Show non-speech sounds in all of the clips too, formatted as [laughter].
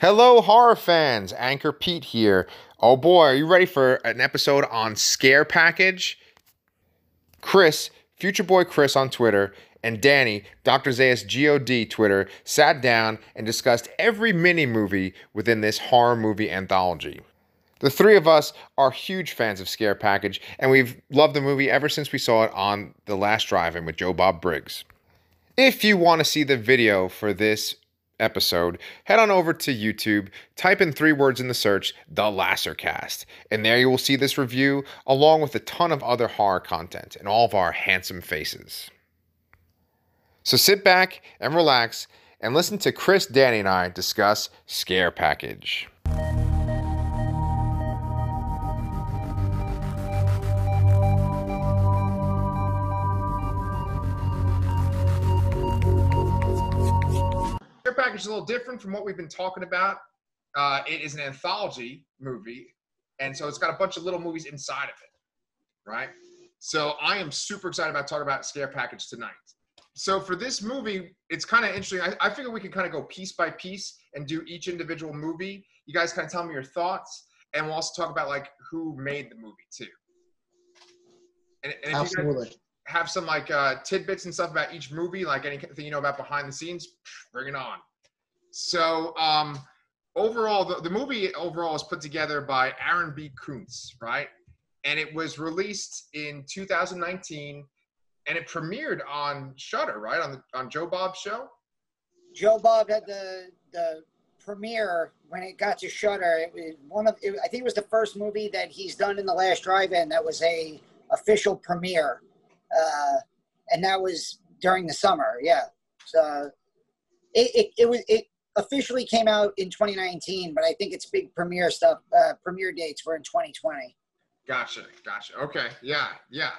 Hello, horror fans. Anchor Pete here. Oh boy, are you ready for an episode on Scare Package? Chris, Future Boy Chris on Twitter, and Danny, Dr. Zayas God Twitter, sat down and discussed every mini movie within this horror movie anthology. The three of us are huge fans of Scare Package, and we've loved the movie ever since we saw it on The Last Drive In with Joe Bob Briggs. If you want to see the video for this episode, head on over to YouTube, type in three words in the search, The Lassercast, and there you will see this review along with a ton of other horror content and all of our handsome faces. So sit back and relax and listen to Chris, Danny, and I discuss Scare Package. Package is a little different from what we've been talking about. Uh, it is an anthology movie, and so it's got a bunch of little movies inside of it, right? So I am super excited about talking about Scare Package tonight. So for this movie, it's kind of interesting. I, I figure we can kind of go piece by piece and do each individual movie. You guys kind of tell me your thoughts, and we'll also talk about like who made the movie too. And, and if you guys Absolutely. have some like uh, tidbits and stuff about each movie, like anything you know about behind the scenes, bring it on. So um, overall, the, the movie overall is put together by Aaron B. Koontz, right? And it was released in 2019, and it premiered on Shudder, right? On the on Joe Bob's show. Joe Bob had the the premiere when it got to Shudder. It was one of it, I think it was the first movie that he's done in the last drive-in that was a official premiere, uh, and that was during the summer. Yeah, so it it, it was it officially came out in 2019, but I think its big premiere stuff uh, premiere dates were in 2020. Gotcha, gotcha. Okay, yeah, yeah.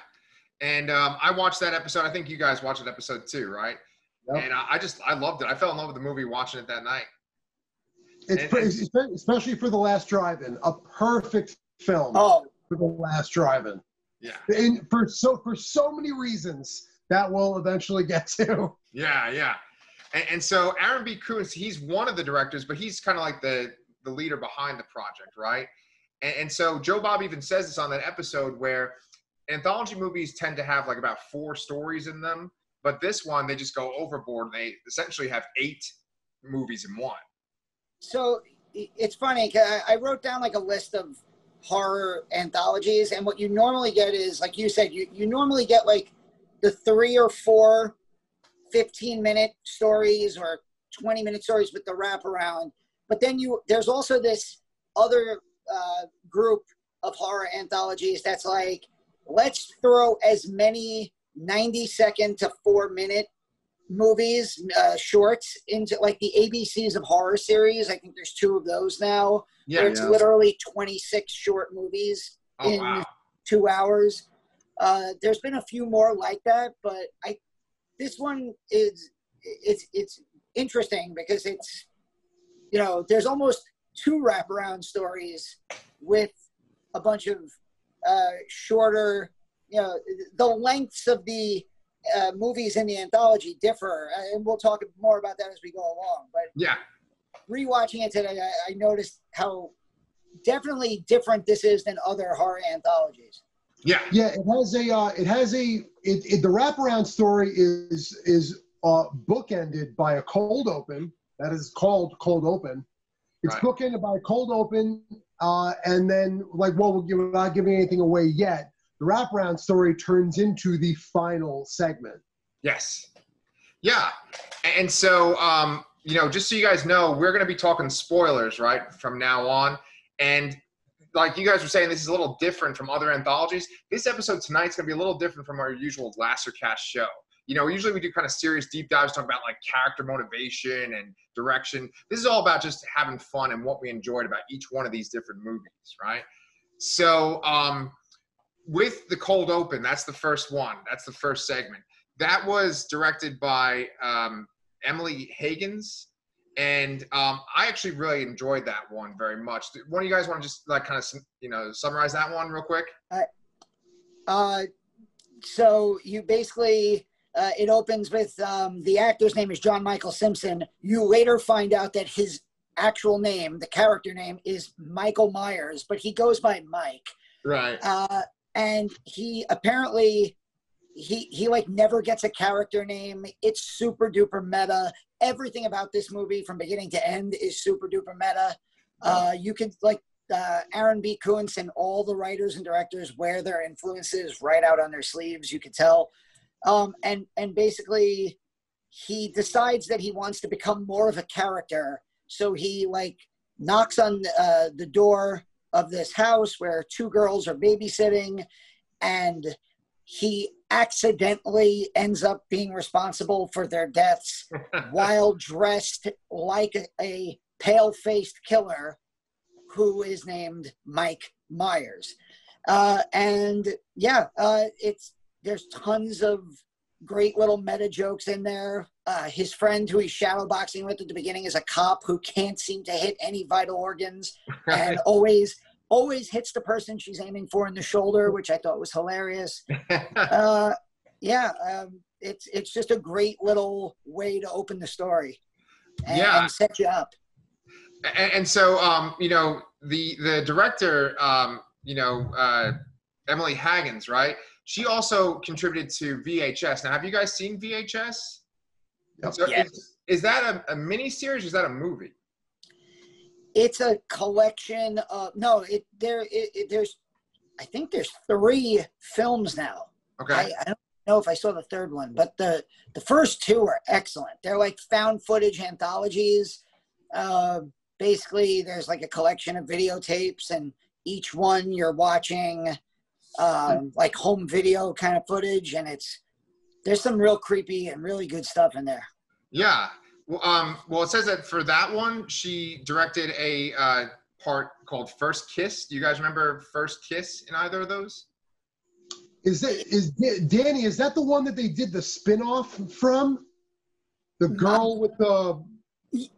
And um, I watched that episode. I think you guys watched that episode too, right? Yep. And I, I just I loved it. I fell in love with the movie watching it that night. It's And- pretty, espe- especially for the last drive-in, a perfect film Oh, for the last drive-in, Yeah, and for so for so many reasons that we'll eventually get to. yeah, yeah. And, and so Aaron B. Koontz, he's one of the directors, but he's kind of like the the leader behind the project, right? And, and so Joe Bob even says this on that episode where anthology movies tend to have like about four stories in them, but this one they just go overboard. and They essentially have eight movies in one. so it's funny 'cause I I wrote down like a list of horror anthologies and what you normally get is like you said you, you normally get like the three or four 15 minute stories or 20 minute stories with the wraparound but then you there's also this other uh, group of horror anthologies that's like let's throw as many 90 second to four minute movies uh, shorts into like the abcs of horror series i think there's two of those now Yeah. it's literally 26 short movies Oh in wow. two hours. Uh, there's been a few more like that, but I this one is it's it's interesting because it's you know there's almost two wraparound stories with a bunch of uh, shorter you know the lengths of the uh, movies in the anthology differ and we'll talk more about that as we go along but Yeah. rewatching it today I, I noticed how definitely different this is than other horror anthologies Yeah. Yeah, it has a uh, it has a it, it the wraparound story is is uh, bookended by a cold open that is called cold open. It's Right. bookended by a cold open, uh, and then like well, we'll give, without giving anything away yet. The wraparound story turns into the final segment. Yes. Yeah. And so, um, you know, just so you guys know, we're going to be talking spoilers, right, from now on. And like you guys were saying, this is a little different from other anthologies. This episode tonight's going to be a little different from our usual Lassercast show. You know, usually we do kind of serious deep dives, talk about like character motivation and direction. This is all about just having fun and what we enjoyed about each one of these different movies, right? So, um, with the cold open, that's the first one. That's the first segment that was directed by um, Emily Hagins, and um, I actually really enjoyed that one very much. One of you guys want to just like kind of you know summarize that one real quick? Uh, so you basically uh, it opens with um, the actor's name is Jon Michael Simpson. You later find out that his actual name, the character name, is Michael Myers, but he goes by Mike. Right. Uh, and he apparently he he like never gets a character name. It's super duper meta. Everything about this movie from beginning to end is super duper meta. Uh, you could like uh, Aaron B. Koontz and all the writers and directors wear their influences right out on their sleeves. You could tell, um, and and basically, he decides that he wants to become more of a character. So he like knocks on uh, the door of this house where two girls are babysitting, and he accidentally ends up being responsible for their deaths [laughs] while dressed like a, a pale faced killer who is named Mike Myers. Uh, and yeah, uh, it's there's tons of great little meta jokes in there. Uh, his friend who he's shadowboxing with at the beginning is a cop who can't seem to hit any vital organs [laughs] and always always hits the person she's aiming for in the shoulder, which I thought was hilarious. [laughs] Uh, yeah, um, it's it's just a great little way to open the story and, Yeah. and set you up. and, and so um, you know the the director um, you know uh, Emily Hagins right she also contributed to VHS now have you guys seen VHS Yep. so Yes. is, is that a, a mini series is that a movie It's a collection of no, it there it, it, there's I think there's three films now. okay I, I don't know if I saw the third one, but the the first two are excellent. They're like found footage anthologies. Uh, basically, there's like a collection of videotapes, and each one you're watching um, like home video kind of footage, and it's there's some real creepy and really good stuff in there. yeah um, well it says that for that one she directed a uh, part called First Kiss do you guys remember First Kiss in either of those Is that is Danny? Is that the one that they did the spin-off from? The girl with the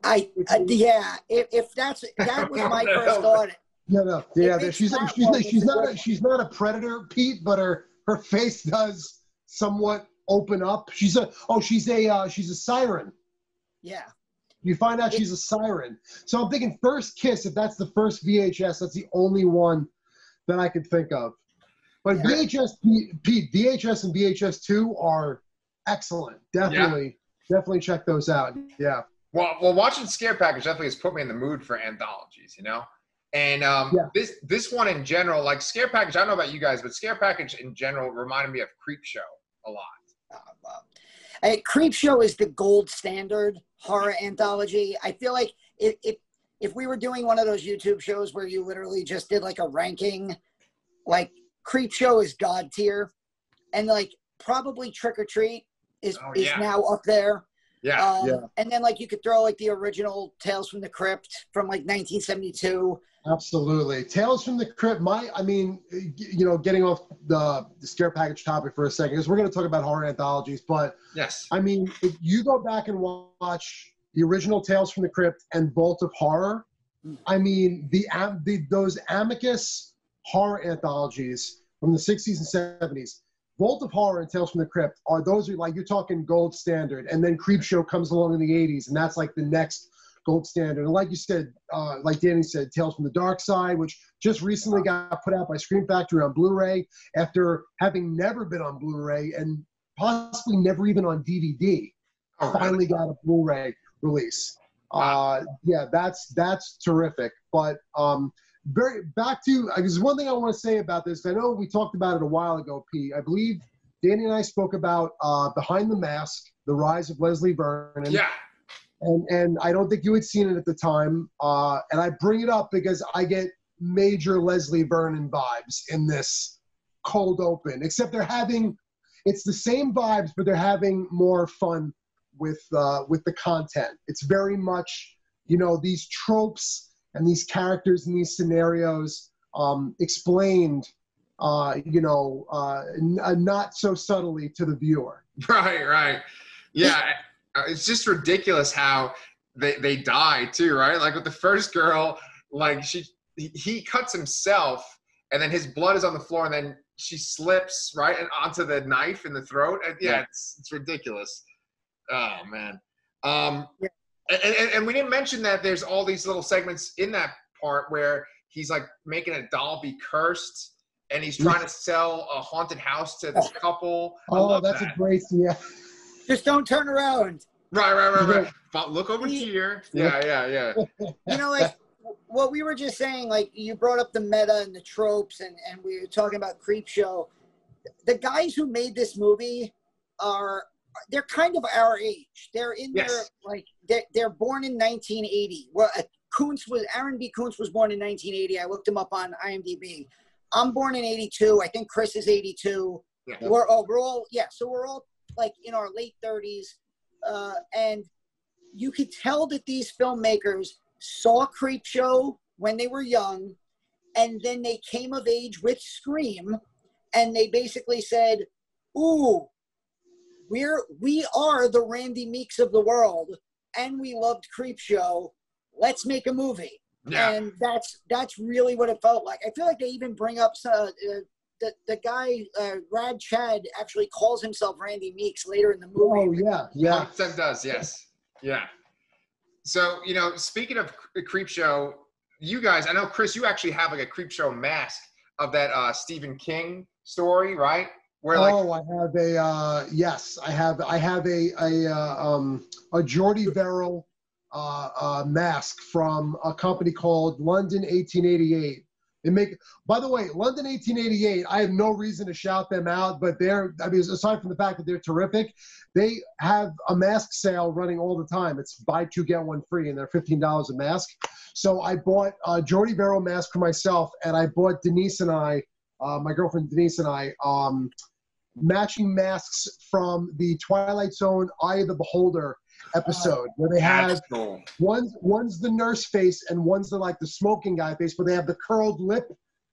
I, I yeah, if, if that's that was my [laughs] first thought. yeah no yeah. If it's She's that she's one, she's not a- a, she's not a predator, Pete, but her her [laughs] face does somewhat open up. She's a oh she's a uh, she's a siren. Yeah, You find out she's a siren. So I'm thinking first kiss. If that's the first VHS, that's the only one that I could think of. But Yeah. VHS, Pete, VHS and VHS two are excellent. Definitely, definitely check those out. Yeah. Well, well, watching Scare Package definitely has put me in the mood for anthologies, you know. And um, Yeah. this this one in general, like Scare Package, I don't know about you guys, but Scare Package in general reminded me of Creep Show a lot. uh, uh, uh, Creep Show is the gold standard horror anthology. I feel like if, if if we were doing one of those YouTube shows where you literally just did like a ranking, like Creepshow is god tier, and like probably Trick 'r Treat is Oh, is now up there. Yeah, Um, Yeah. And then like you could throw like the original Tales from the Crypt from like 1972. Absolutely. Tales from the Crypt. My, I mean, you know, getting off the, the scare package topic for a second, because we're going to talk about horror anthologies. But yes, I mean, if you go back and watch the original Tales from the Crypt and Vault of Horror, I mean, the, the those Amicus horror anthologies from the 60s and 70s, Vault of Horror and Tales from the Crypt are those are like you're talking gold standard, and then Creep Show comes along in the 80s, and that's like the next gold standard. And like you said, uh, like Danny said, Tales from the Dark Side, which just recently got put out by Scream Factory on Blu-ray after having never been on Blu-ray and possibly never even on DVD oh, finally got a Blu-ray release. Uh, yeah, that's that's terrific. But um, very back to uh, there's one thing I want to say about this. I know we talked about it a while ago, Pete. I believe Danny and I spoke about uh, Behind the Mask, the rise of Leslie Vernon. yeah, And and I don't think you had seen it at the time. Uh, and I bring it up because I get major Leslie Vernon vibes in this cold open. Except they're having it's the same vibes, but they're having more fun with uh, with the content. It's very much you know these tropes and these characters and these scenarios um, explained. Uh, you know, uh, n- uh, not so subtly to the viewer. [laughs] right, right. Yeah, it's just ridiculous how they they die too, right? Like with the first girl, like she he- he cuts himself, and then his blood is on the floor, and then she slips right and onto the knife in the throat. And yeah, Yeah. it's it's ridiculous. Oh man. Um, And, and, and we didn't mention that there's all these little segments in that part where he's like making a doll be cursed and he's trying to sell a haunted house to this couple. I Oh, that's that. a great yeah. Just don't turn around. Right, right, right, right. [laughs] But look over He- here. Yeah, yeah, yeah. [laughs] You know, like what we were just saying, like you brought up the meta and the tropes, and, and we were talking about Creep Show. The guys who made this movie are they're kind of our age. They're in their like they're, they're born in 1980. Well, uh, Koontz was Aaron B. Koontz was born in 1980. I looked him up on IMDb. I'm born in 82. I think Chris is 82. Yeah. We're oh, we're all yeah. So we're all like in our late 30s, uh, and you could tell that these filmmakers saw Creep Show when they were young, and then they came of age with Scream, and they basically said, "Ooh, we're we are the Randy Meeks of the world, and we loved Creep Show. Let's make a movie." Yeah. And that's that's really what it felt like. I feel like they even bring up uh, uh, the the guy uh, Rad Chad actually calls himself Randy Meeks later in the movie. Oh yeah, yeah. 100% does, yes. Yeah. So, you know, speaking of c- Creep Show, you guys, I know, Chris, you actually have like a Creep Show mask of that uh, Stephen King story, right? Where like, oh, I have a uh, yes, I have I have a a uh, um a Jordy Verrill uh, uh, mask from a company called London 1888. They make, by the way, London 1888. I have no reason to shout them out, but they're I mean, aside from the fact that they're terrific, they have a mask sale running all the time. It's buy two get one free, and they're fifteen dollars a mask. So I bought a Jordy Verrill mask for myself, and I bought Denise and I, uh, my girlfriend Denise and I, um, matching masks from the Twilight Zone Eye of the Beholder episode, where they have cool. one's one's the nurse face and one's the like the smoking guy face, but they have the curled lip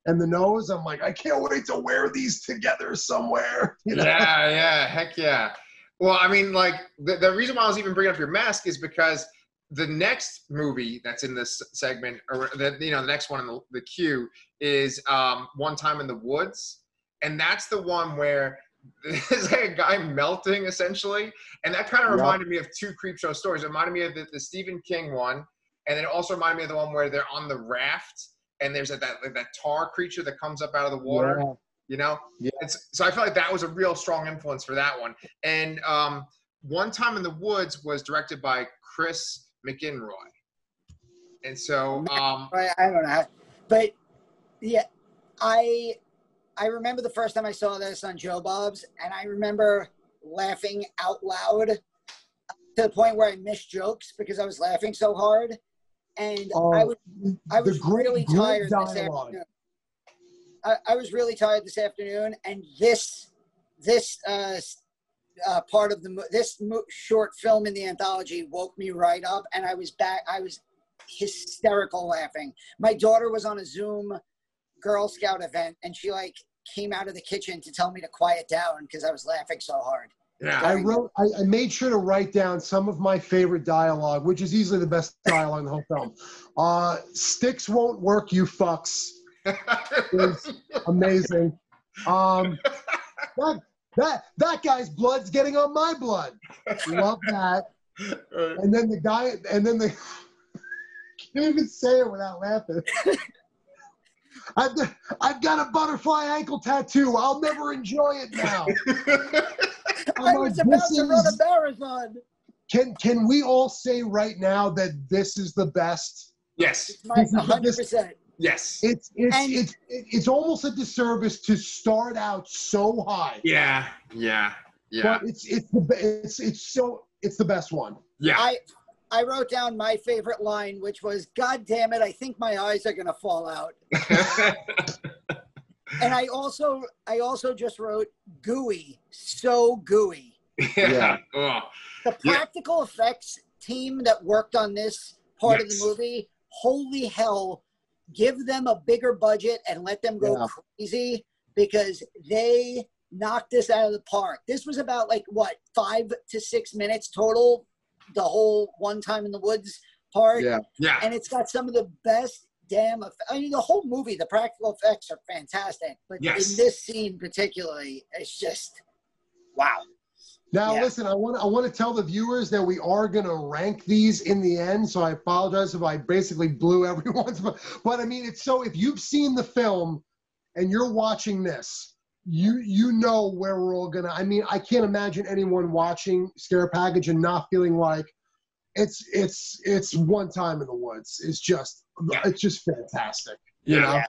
and the nose. I'm like, I can't wait to wear these together somewhere. [laughs] You know? Yeah, yeah, heck yeah. Well, I mean, like, the, the reason why I was even bringing up your mask is because the next movie that's in this segment, or the, you know, the next one in the, the queue is um, One Time in the Woods. And that's the one where [laughs] there's like a guy melting essentially. And that kind of Yeah. reminded me of two creep show stories. It reminded me of the, the Stephen King one. And it also reminded me of the one where they're on the raft and there's that, that, like that tar creature that comes up out of the water Yeah. you know Yeah. it's so i felt like that was a real strong influence for that one and um one time in the woods was directed by chris mcinroy and so um I, I don't know, but yeah, I I remember the first time I saw this on Joe Bob's, and I remember laughing out loud to the point where I missed jokes because I was laughing so hard, and Oh, I was I was great, really tired this afternoon. I, I was really tired this afternoon, and this this uh, uh, part of the this mo- short film in the anthology woke me right up, and I was back. I was hysterical laughing. My daughter was on a Zoom Girl Scout event, and she like came out of the kitchen to tell me to quiet down because I was laughing so hard. yeah I wrote. I, I made sure to write down some of my favorite dialogue, which is easily the best [laughs] dialogue in the whole film. Uh, Sticks won't work, you fucks. [laughs] is amazing. Um, that that that guy's blood's getting on my blood. Love that. [laughs] And then the guy, and then the can't even say it without laughing. I've got, I've got a butterfly ankle tattoo. I'll never enjoy it now. [laughs] I'm like, was about this to run a marathon. Can can we all say right now that this is the best? yes This 100. percent yes It's it's And- it's it's almost a disservice to start out so high. yeah yeah yeah But it's it's the be- it's it's so it's the best one. yeah I I wrote down my favorite line, which was, "God damn it, I think my eyes are gonna fall out." [laughs] And I also I also just wrote gooey, so gooey. yeah The Yeah. practical effects team that worked on this part of the movie, holy hell, give them a bigger budget and let them go Yeah. crazy because they knocked this out of the park. This was about like what five to six minutes total, the whole one time in the woods part. Yeah. yeah and it's got some of the best damn eff- i mean the whole movie the practical effects are fantastic but Yes. in this scene particularly it's just wow Now, Yeah. listen, I want I want to tell the viewers that we are going to rank these in the end. So I apologize if I basically blew [laughs] everyone's. But, but I mean, it's so if you've seen the film and you're watching this, you you know where we're all gonna. I mean, I can't imagine anyone watching Scare Package and not feeling like it's it's it's one time in the woods. It's just Yeah. it's just fantastic. You Yeah. know? Yeah.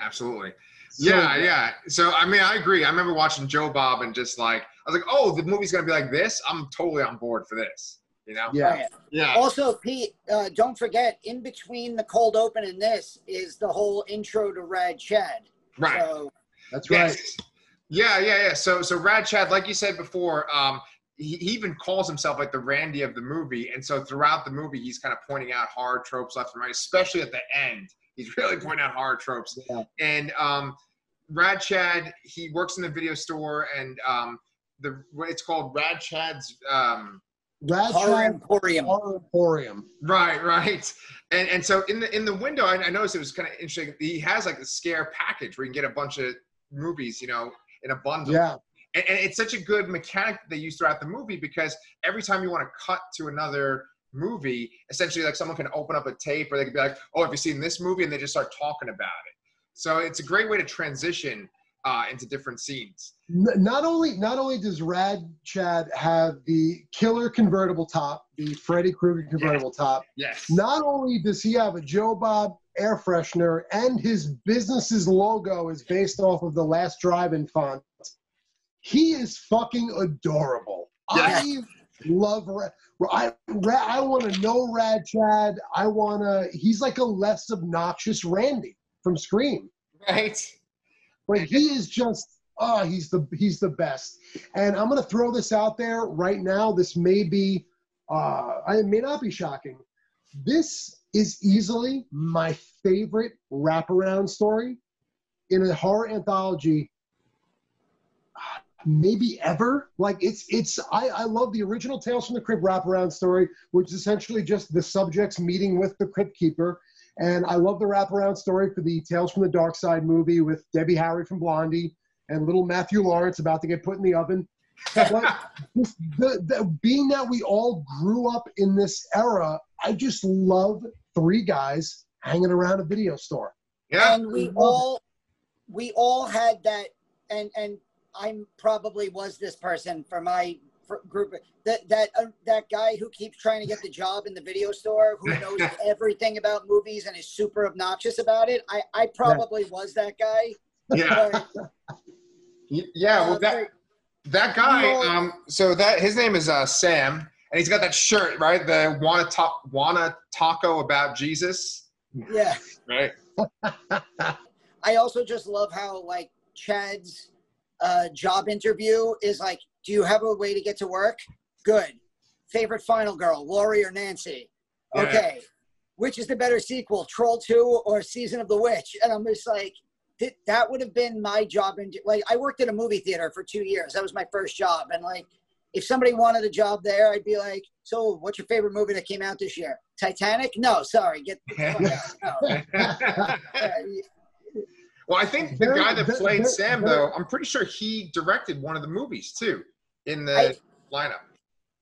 Absolutely. So yeah, yeah. So I mean, I agree. I remember watching Joe Bob and just like I was like, oh, the movie's gonna be like this. I'm totally on board for this. You know? Yeah. Oh, yeah. Yeah. Also, Pete, uh, don't forget, in between the cold open and this is the whole intro to Rad Chad. Right. So, That's right. Yes. Yeah, yeah, yeah. So, so Rad Chad, like you said before, um, he, he even calls himself like the Randy of the movie, and so throughout the movie, he's kind of pointing out horror tropes left and right, especially at the end. He's [laughs] really pointing out horror tropes. Yeah. And um, Rad Chad, he works in the video store, and um, the it's called Rad Chad's. Um, Rad Horror Emporium. Horror Emporium. Right, right. And and so in the in the window, I, I noticed it was kind of interesting. He has like a scare package where you can get a bunch of movies, you know, in a bundle. Yeah. And, and it's such a good mechanic that they use throughout the movie because every time you want to cut to another movie, essentially like someone can open up a tape or they could be like, "Oh, have you seen this movie?" and they just start talking about it. So it's a great way to transition uh, into different scenes. Not only not only does Rad Chad have the killer convertible top, the Freddy Krueger convertible top, Yes. not only does he have a Joe Bob air freshener and his business's logo is based off of the last drive-in font. He is fucking adorable. I love Ra- I Ra- I want to know Rad Chad. I want to. He's like a less obnoxious Randy from Scream. Right. Like he is just oh, he's the he's the best. And I'm gonna throw this out there right now. This may be uh it may not be shocking. This is easily my favorite wraparound story in a horror anthology maybe ever like it's it's I, I love the original tales from the crypt wraparound story which is essentially just the subjects meeting with the crypt keeper and I love the wraparound story for the Tales from the Dark Side movie with Debbie Harry from Blondie and little Matthew Lawrence about to get put in the oven. But [laughs] the, the, being that we all grew up in this era, I just love three guys hanging around a video store. Yeah. and we all we all had that and and I'm probably was this person for my fr- group that that uh, that guy who keeps trying to get the job in the video store who [laughs] knows everything about movies and is super obnoxious about it i i probably was that guy Yeah. [laughs] Yeah. Well, uh, that that guy. Um. So that his name is uh, Sam, and he's got that shirt, right? The wanna talk, wanna taco about Jesus, yeah right? [laughs] i also just love how like chad's uh job interview is like do you have a way to get to work? Good. Favorite final girl laurie or nancy? Yeah. okay. Which is the better sequel troll 2 or season of the witch? And i'm just like that would have been my job in like i worked at a movie theater for two years. That was my first job. And like if somebody wanted a job there i'd be like so what's your favorite movie that came out this year? Titanic? No sorry get the fuck out. No. [laughs] [laughs] Well, I think the guy that played Sam, though, I'm pretty sure he directed one of the movies too in the I- lineup.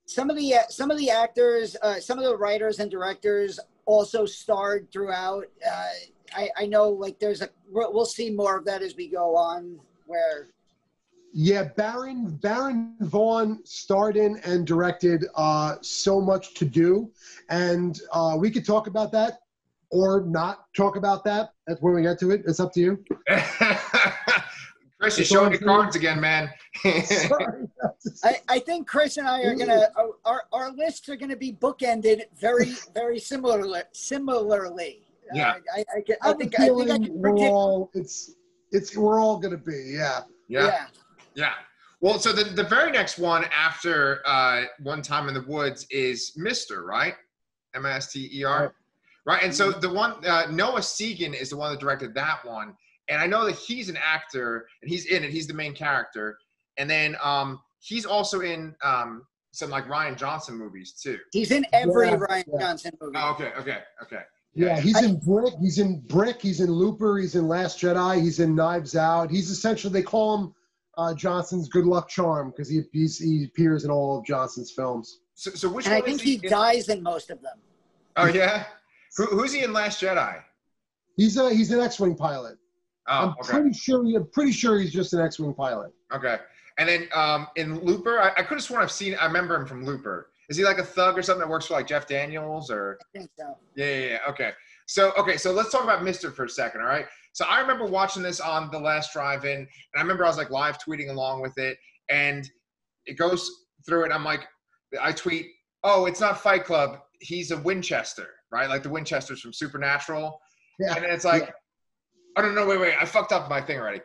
some of the uh, some of the actors, uh, some of the writers and directors also starred throughout. Uh, I, I know like there's a we'll, we'll see more of that as we go on. Where Yeah, Baron Baron Vaughn starred in and directed uh, so much to do, and uh, we could talk about that or not talk about that. That's when we get to it. It's up to you. [laughs] Chris, you're showing all your cards again, man. Sorry. I, I think Chris and I are gonna our, our, our lists are gonna be bookended very very similarly similarly. Yeah. I, I, I, I have a think I think I feeling can we're predict. all it's it's we're all gonna be yeah. yeah. yeah. Yeah. Well, so the, the very next one after uh, One Time in the Woods is Mr., right? M I S T E R. Right. Right. And so the one, uh, Noah Segan is the one that directed that one. And I know that he's an actor and he's in it. He's the main character. And then um, he's also in um, some like Rian Johnson movies too. He's in every Yeah, Rian yeah. Johnson movie. Oh, okay. Okay. Okay. Yeah, he's in Brick. He's in Brick. He's in Looper. He's in Last Jedi. He's in Knives Out. He's essentially they call him uh, Johnson's good luck charm because he he appears in all of Johnson's films. So, so which And I think is he in- dies in most of them. Oh yeah. Who, who's he in Last Jedi? He's a he's an X-wing pilot. Oh, I'm okay. pretty sure. I'm pretty sure he's just an X-wing pilot. Okay. And then um, in Looper, I, I could have sworn I've seen. I remember him from Looper. Is he like a thug or something that works for like Jeff Daniels or? I think so. Yeah, yeah, yeah. Okay. So, okay, so let's talk about Mister for a second, all right? So I remember watching this on the last drive-in, and I remember I was like live tweeting along with it, and it goes through it. I'm like, I tweet, oh, it's not Fight Club. He's a Winchester, right? Like the Winchesters from Supernatural. Yeah. And then it's like, Yeah. oh no, no, wait, wait, I fucked up my thing already.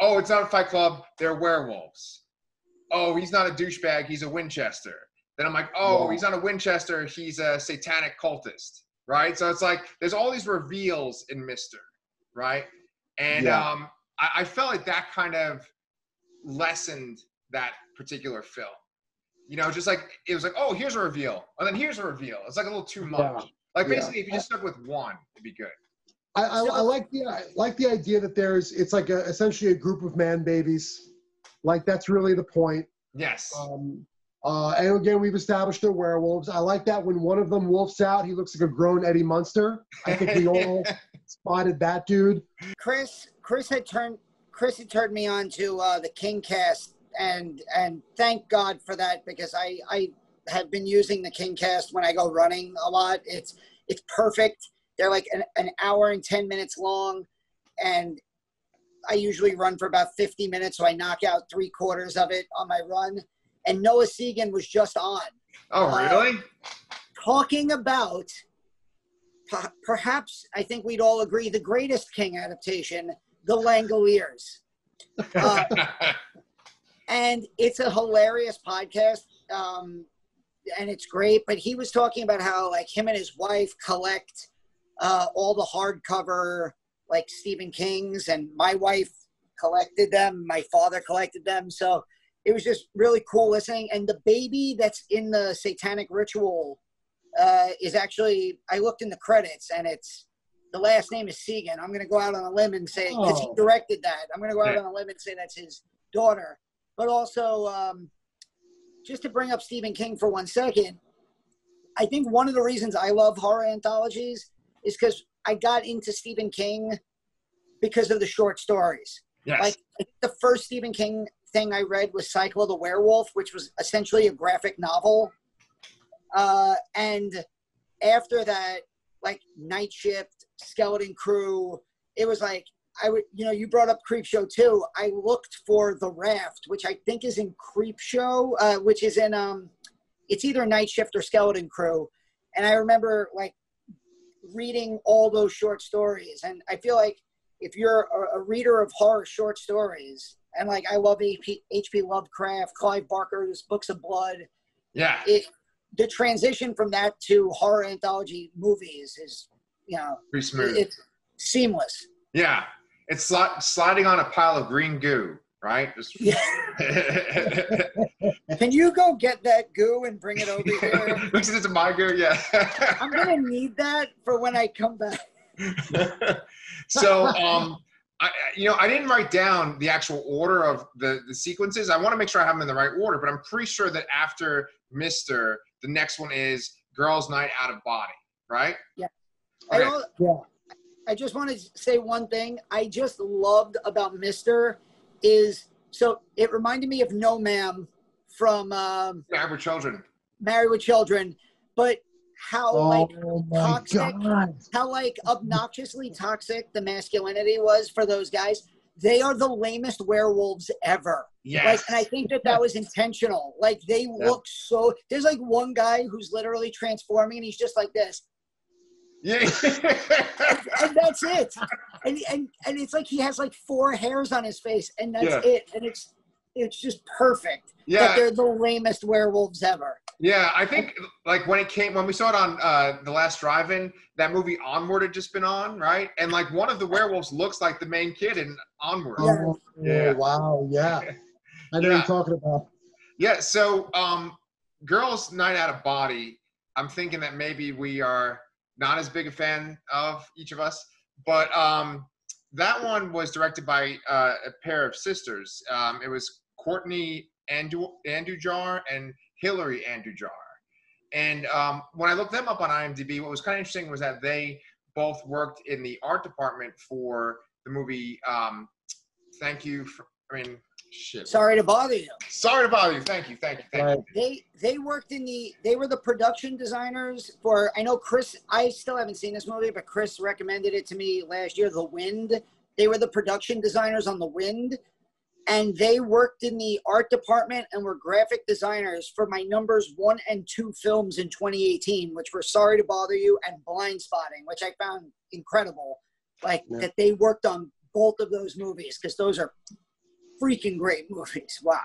Oh, it's not a Fight Club. They're werewolves. Oh, he's not a douchebag. He's a Winchester. Then I'm like, oh, Yeah. he's not a Winchester. He's a satanic cultist, right? So it's like there's all these reveals in Mister, right? And Yeah. um, I, I felt like that kind of lessened that particular film. You know, just like it was like, oh, here's a reveal, and then here's a reveal. It's like a little too much. Yeah. Like Yeah. basically, if you just stuck with one, it'd be good. I, I, I like the I like the idea that there's it's like a, essentially a group of man babies. Like that's really the point. Yes. Um, uh, and again, we've established they're werewolves. I like that when one of them wolfs out, he looks like a grown Eddie Munster. I think we all [laughs] spotted that dude. Chris, Chris had turned Chris had turned me on to uh, the King cast, and and thank God for that because I I have been using the King cast when I go running a lot. It's it's perfect. They're like an, an hour and ten minutes long, and I usually run for about fifty minutes, so I knock out three quarters of it on my run. And Noah Segan was just on oh, uh, really? talking about per- perhaps I think we'd all agree the greatest King adaptation, The Langoliers. [laughs] Uh, and it's a hilarious podcast. Um, and it's great, but he was talking about how like him and his wife collect uh, all the hardcover like Stephen King's, and my wife collected them. My father collected them, so it was just really cool listening. And the baby that's in the Satanic Ritual uh, is actually I looked in the credits, and it's the last name is Segan. I'm going to go out on a limb and say because he Oh. directed that. I'm going to go out Yeah. on a limb and say that's his daughter. But also, um, just to bring up Stephen King for one second, I think one of the reasons I love horror anthologies is because I got into Stephen King because of the short stories. yes. Like the first Stephen King thing I read was Cycle of the Werewolf, which was essentially a graphic novel. Uh, and after that, like Night Shift, Skeleton Crew, it was like I would, you know, you brought up Creep Show too. I looked for The Raft, which I think is in Creep Show, uh, which is in um, it's either Night Shift or Skeleton Crew, and I remember like reading all those short stories, and I feel like if you're a, a reader of horror short stories, and like I love H.P. H.P. Lovecraft, Clive Barker's Books of Blood, yeah. it the transition from that to horror anthology movies is, you know, Pretty smooth. it's seamless. yeah. It's sli- sliding on a pile of green goo, right? Just Yeah. [laughs] Can you go get that goo and bring it over [laughs] here? Mix it into my goo, yeah. I'm gonna need that for when I come back. [laughs] so um I, I- you know, I didn't write down the actual order of the, the sequences. I want to make sure I have them in the right order, but I'm pretty sure that after Mister, the next one is Girls' Night Out of Body, right? I, Okay. al- Yeah. I just want to say one thing. I just loved about Mister is so it reminded me of No Ma'am from um, Married with Children. Married with Children, but how like Oh my toxic. god. how like obnoxiously toxic the masculinity was for those guys. They are the lamest werewolves ever. Yes. Like, and I think that that was intentional. Like, they look so. There's like one guy who's literally transforming, and he's just like this, yeah. [laughs] and that's it. And and and it's like he has like four hairs on his face, and that's Yeah. it. And it's it's just perfect that yeah. they're the lamest werewolves ever. Yeah, I think like when it came when we saw it on uh the last drive-in, that movie Onward had just been on, right? And like one of the werewolves looks like the main kid in Onward. Yeah. Oh, Yeah. wow. Yeah. [laughs] I know Yeah. you're talking about. Yeah, so um Girls Night Out of Body, I'm thinking that maybe we are not as big a fan of each of us, but um that one was directed by uh, a pair of sisters. Um, it was Courtney Andu- Andujar and Hillary Andujar. And um, when I looked them up on IMDb, what was kind of interesting was that they both worked in the art department for the movie. Um, thank you for. I mean, shit. Sorry to bother you. Sorry to bother you. Thank you. Thank you. Thank you. They they worked in the they were the production designers for I know Chris I still haven't seen this movie but Chris recommended it to me last year The Wind. They were the production designers on The Wind and they worked in the art department and were graphic designers for my numbers 1 and 2 films in 2018 which were Sorry to Bother You and Blindspotting which I found incredible like Yeah. that they worked on both of those movies because those are freaking great movies. Wow.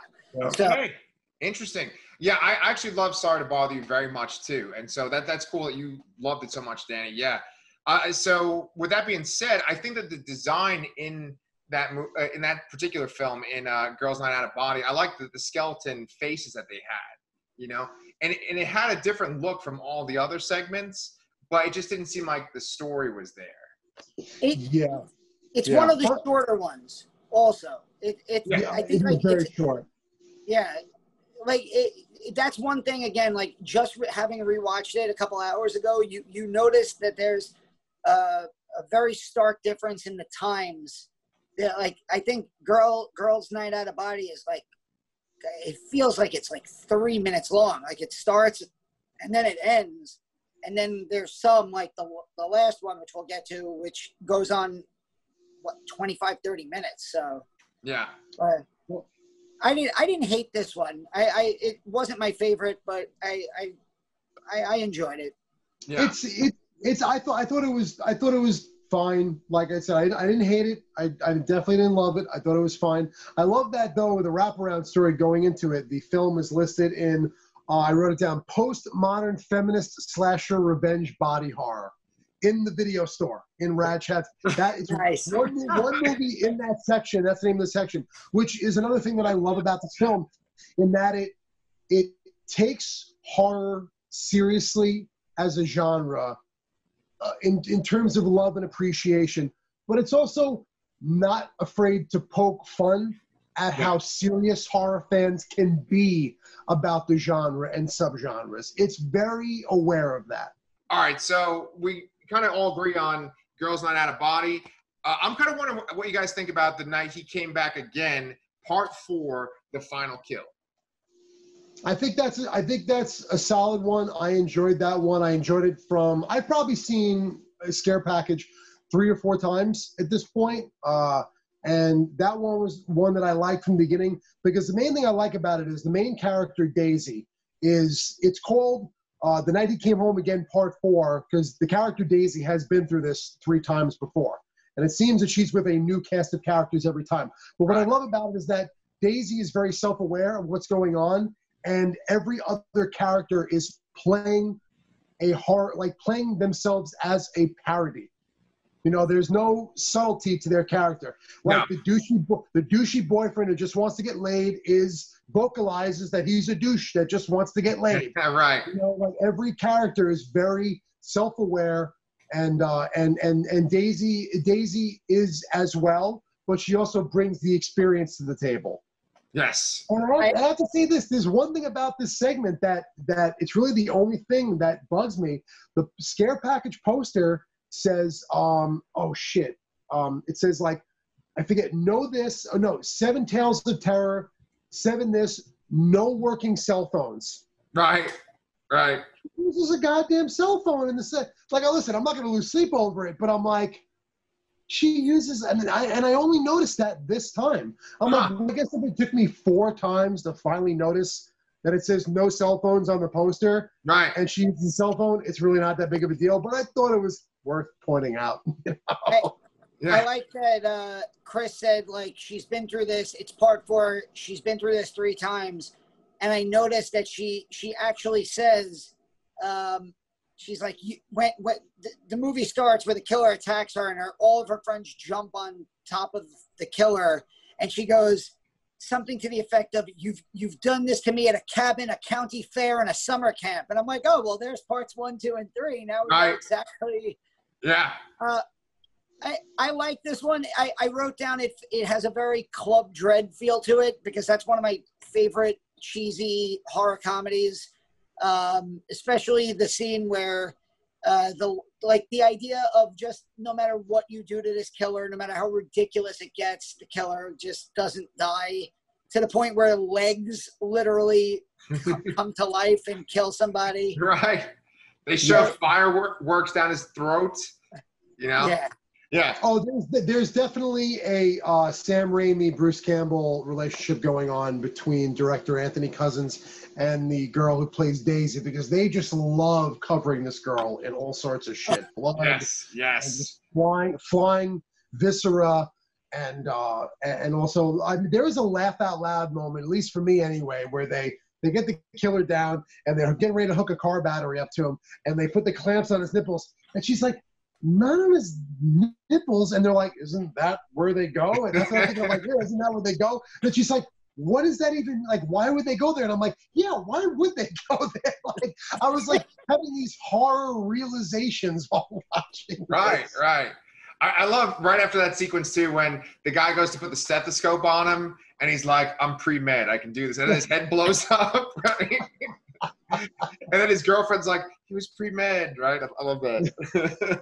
So- Okay. Interesting. Yeah, I actually love Sorry to Bother You very much too, and so that that's cool that you loved it so much, Danny. Yeah. Uh, so with that being said, I think that the design in that uh, in that particular film in uh, Girls Night Out of Body, I like the, the skeleton faces that they had, you know, and it, and it had a different look from all the other segments, but it just didn't seem like the story was there. It, Yeah, it's Yeah. one of the shorter ones also. It, it, Yeah, I think like very short. yeah, like it, it- that's one thing again, like just re- having rewatched it a couple hours ago, you, you notice that there's uh, a very stark difference in the times. That like I think girl, girls night out of body is like, it feels like it's like three minutes long. Like it starts and then it ends. And then there's some like the, the last one, which we'll get to, which goes on what 25, 30 minutes. So, Yeah. but I didn't, I didn't hate this one. I, I, it wasn't my favorite, but I, I, I, I enjoyed it. Yeah. It's it, it's I thought I thought it was I thought it was fine. Like I said, I, I didn't hate it. I, I definitely didn't love it. I thought it was fine. I love that though with the wraparound story going into it. The film is listed in uh, I wrote it down postmodern feminist slasher revenge body horror in the video store in Rad Chad. That is [laughs] Nice. one, one movie in that section. That's the name of the section, which is another thing that I love about this film, in that it it takes horror seriously as a genre uh, in in terms of love and appreciation, but it's also not afraid to poke fun at how serious horror fans can be about the genre and subgenres. It's very aware of that. All right, so we kind of all agree on Girls Night Out of Body. Uh, I'm kind of wondering what you guys think about the night he came back again, part four, the final kill. I think that's I think that's a solid one. I enjoyed that one. I enjoyed it from I've probably seen a scare package three or four times at this point. Uh, and that one was one that I liked from the beginning because the main thing I like about it is the main character Daisy is it's called uh, the night he came home again part four because the character Daisy has been through this three times before. And it seems that she's with a new cast of characters every time. But what I love about it is that Daisy is very self-aware of what's going on and every other character is playing a horror like playing themselves as a parody you know there's no subtlety to their character like the douchey the douchey boyfriend who just wants to get laid is vocalizes that he's a douche that just wants to get laid [laughs] right. you know like every character is very self-aware and uh and and and daisy daisy is as well but she also brings the experience to the table Yes. and I, I have to say this: there's one thing about this segment that that it's really the only thing that bugs me. The scare package poster says, um, "Oh shit!" Um, it says like, I forget. Know this? Oh no, seven tales of terror, seven this, no working cell phones. Right. Right. This is a goddamn cell phone in the set. Like, I listen, I'm not gonna lose sleep over it, but I'm like. She uses, and I and I only noticed that this time. I'm Huh. like, I guess if it took me four times to finally notice that it says no cell phones on the poster, Right. and she uses a cell phone, it's really not that big of a deal. But I thought it was worth pointing out. you know? Yeah. I like that uh, Chris said like she's been through this. It's part four. She's been through this three times, and I noticed that she she actually says, um, she's like you, when when the, the movie starts where the killer attacks her and her all of her friends jump on top of the killer, and she goes something to the effect of you've you've done this to me at a cabin, a county fair, and a summer camp, and I'm like, oh well, there's parts one, two, and three. Now we know Right. exactly Yeah. I, I like this one. I, I wrote down it. It has a very Club Dread feel to it because that's one of my favorite cheesy horror comedies. Um, especially the scene where uh, the like the idea of just no matter what you do to this killer, no matter how ridiculous it gets, the killer just doesn't die to the point where legs literally [laughs] come to life and kill somebody. Right. They shove Yeah. fireworks down his throat. You know? Yeah. Yeah. Oh, there's there's definitely a uh, Sam Raimi Bruce Campbell relationship going on between director Anthony Cousins and the girl who plays Daisy because they just love covering this girl in all sorts of shit, [laughs] blood, Yes. Yes. flying flying viscera, and uh, and also I mean, there was a laugh out loud moment, at least for me anyway, where they. They get the killer down and they're getting ready to hook a car battery up to him, and they put the clamps on his nipples, and she's like, none of his nipples. And they're like, isn't that where they go? And that's what. I'm like, yeah, isn't that where they go? And she's like, what is that even like? Why would they go there? And I'm like, yeah, why would they [laughs] go there? [laughs] Like, I was like having these horror realizations [laughs] while watching. Right, this. right. I, I love right after that sequence too when the guy goes to put the stethoscope on him and he's like, I'm pre med, I can do this. And his head blows up. Right? And then his girlfriend's like, he was pre med, right? I, love that.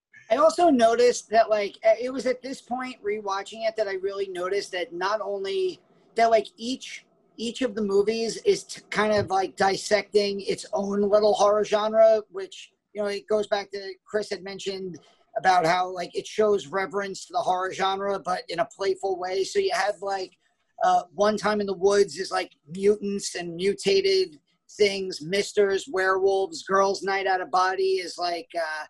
[laughs] I also noticed that like it was at this point rewatching it that I really noticed that not only that like each each of the movies is t- kind of like dissecting its own little horror genre, which you know it goes back to Chris had mentioned about how like it shows reverence to the horror genre, but in a playful way. So you have like uh, one time in the woods is like mutants and mutated things, misters, werewolves, girls' night out of body is like. Uh,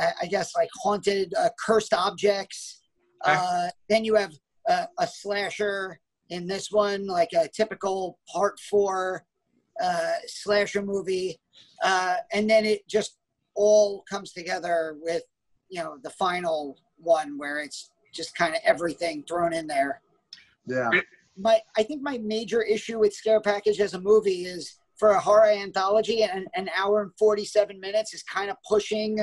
I- I guess like haunted, uh, cursed objects. Okay. Uh, then you have uh, a slasher in this one, like a typical part four uh, slasher movie, uh, and then it just all comes together with you know the final one where it's just kind of everything thrown in there. Yeah. My I think my major issue with Scare Package as a movie is for a horror anthology, an, an hour and forty seven minutes is kind of pushing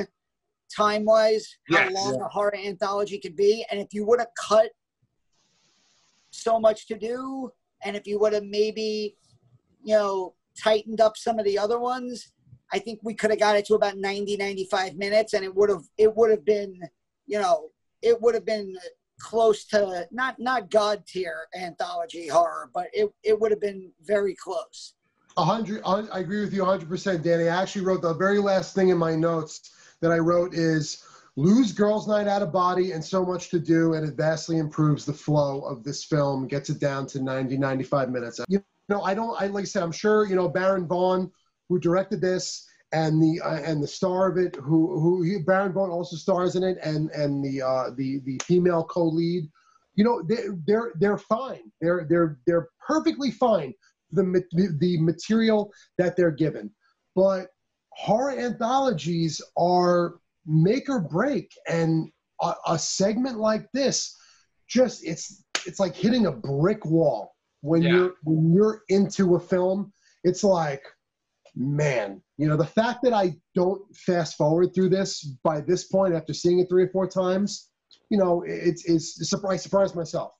time wise how Yes. long Yeah. a horror anthology could be. And if you would have cut so much to do, and if you would have maybe, you know, tightened up some of the other ones, I think we could have got it to about 90, 95 minutes, and it would have it would have been, you know, it would have been close to not not god tier anthology horror, but it it would have been very close. A hundred. I I agree with you 100%, Danny. I actually wrote the very last thing in my notes that I wrote is lose girls' night out of body and so much to do, and it vastly improves the flow of this film, gets it down to 90, 95 minutes. You know, I don't. I like I said, I'm sure you know Baron Vaughn, who directed this, and the uh, and the star of it, who who he, Baron Vaughn also stars in it, and and the uh, the the female co-lead. You know, they, they're they're fine. They're they're they're perfectly fine the the material that they're given. But horror anthologies are make or break, and a, a segment like this, just it's it's like hitting a brick wall when Yeah. you're when you're into a film. It's like, man, you know, the fact that I don't fast forward through this by this point after seeing it three or four times, you know, it's it's, surprise surprised myself.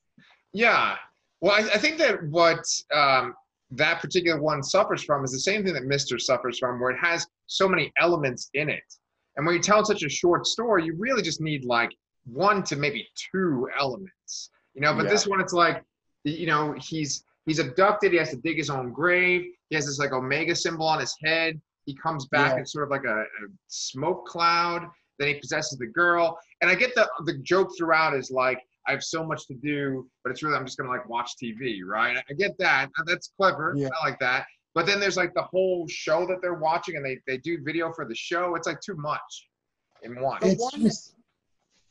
Yeah. Well, I, I think that what um, that particular one suffers from is the same thing that Mister suffers from, where it has so many elements in it. And when you tell such a short story, you really just need like one to maybe two elements. You know, but Yeah. this one, it's like, you know, he's he's abducted. He has to dig his own grave. He has this like omega symbol on his head. He comes back Yeah. in sort of like a, a smoke cloud. Then he possesses the girl. And I get the the joke throughout is like, I have so much to do, but it's really I'm just gonna like watch TV, right? I get that. That's clever. Yeah. I like that. But then there's like the whole show that they're watching, and they they do video for the show. It's like too much in one. The one- just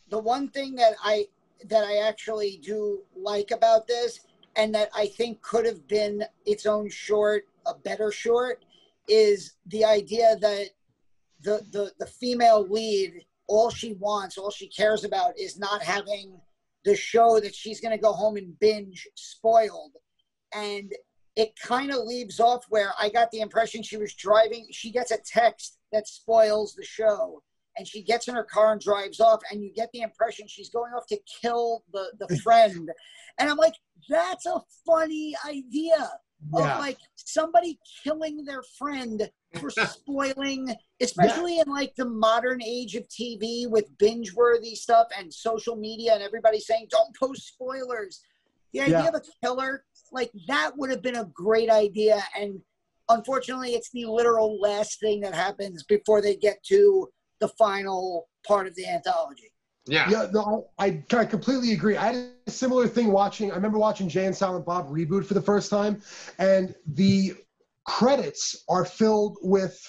the one thing that I that I actually do like about this, and that I think could have been its own short, a better short, is the idea that the the the female lead, all she wants, all she cares about, is not having the show that she's going to go home and binge spoiled, and it kind of leaves off where I got the impression she was driving. She gets a text that spoils the show. And she gets in her car and drives off, and you get the impression she's going off to kill the the [laughs] friend, and I'm like, that's a funny idea Yeah. of like somebody killing their friend for [laughs] spoiling, especially in like the modern age of TV with binge worthy stuff and social media and everybody saying, don't post spoilers. The idea Yeah. of a killer, like that would have been a great idea. And unfortunately, it's the literal last thing that happens before they get to the final part of the anthology. Yeah. Yeah, no, I, I completely agree. I had a similar thing watching. I remember watching Jay and Silent Bob reboot for the first time, and the credits are filled with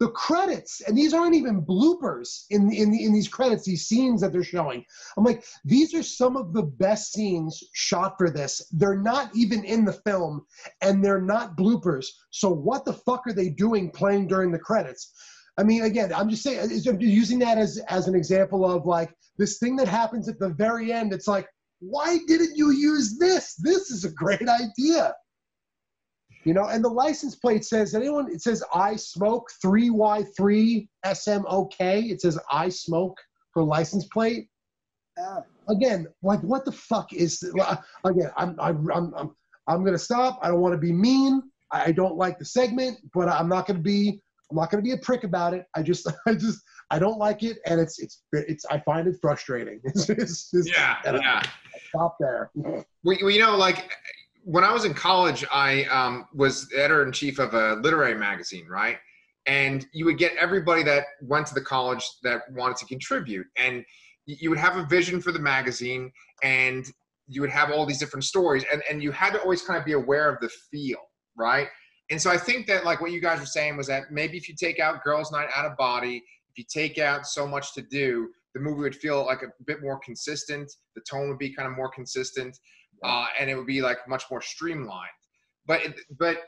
the credits, and these aren't even bloopers in in in these credits. These scenes that they're showing, I'm like, these are some of the best scenes shot for this. They're not even in the film, and they're not bloopers. So what the fuck are they doing playing during the credits? I mean, again, I'm just saying, I'm using that as as an example of like this thing that happens at the very end. It's like, why didn't you use this? This is a great idea. You know, and the license plate says anyone. It says I smoke three Y three S M O K. It says I smoke for license plate. Uh, Again, like what the fuck is? Again, I'm I'm I'm I'm, I'm gonna stop. I don't want to be mean. I I don't like the segment, but I'm not gonna be I'm not going to be a prick about it. I just, [laughs] I just, I don't like it, and it's, it's, it's. I find it frustrating. [laughs] It's, it's, it's, Yeah. and I- Yeah. Stop there. Well, you you know, like when I was in college, I um, was editor in chief of a literary magazine, right? And you would get everybody that went to the college that wanted to contribute, and you would have a vision for the magazine, and you would have all these different stories, and and you had to always kind of be aware of the feel, right? And so I think that like what you guys were saying was that maybe if you take out Girls Night Out of Body, if you take out So Much to Do, the movie would feel like a bit more consistent. The tone would be kind of more consistent uh, and it would be like much more streamlined. But it, but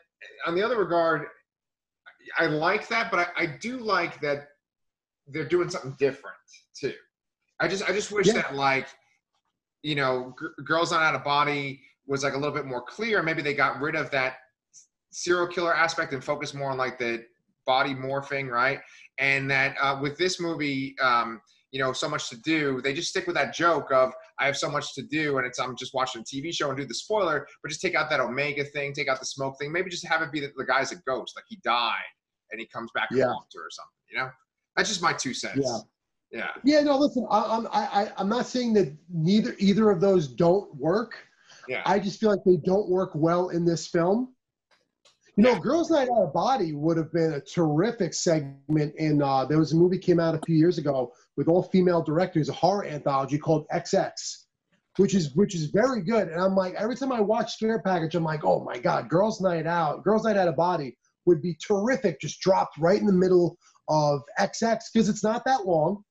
on the other regard, I like that, but I, I do like that they're doing something different too. I just I just wish Yeah. that like you know G- girls not out of body was like a little bit more clear. Maybe they got rid of that serial killer aspect and focus more on like the body morphing, right? And that uh, with this movie, um, you know, so much to do. They just stick with that joke of I have so much to do, and it's I'm just watching a TV show and do the spoiler, but just take out that Omega thing, take out the smoke thing. Maybe just have it be that the guy's a ghost, like he died and he comes back Yeah. her or something. You know, that's just my two cents. Yeah. Yeah. Yeah, no, listen, I, I'm, I, I, I'm not saying that neither either of those don't work. Yeah. I just feel like they don't work well in this film. You know, Girls Night Out of Body would have been a terrific segment in. Uh, there was a movie came out a few years ago with all female directors, a horror anthology called XX, which is which is very good. And I'm like, every time I watch Scare Package, I'm like, oh my god, Girls Night Out, Girls Night Out of Body would be terrific, just dropped right in the middle of XX because it's not that long,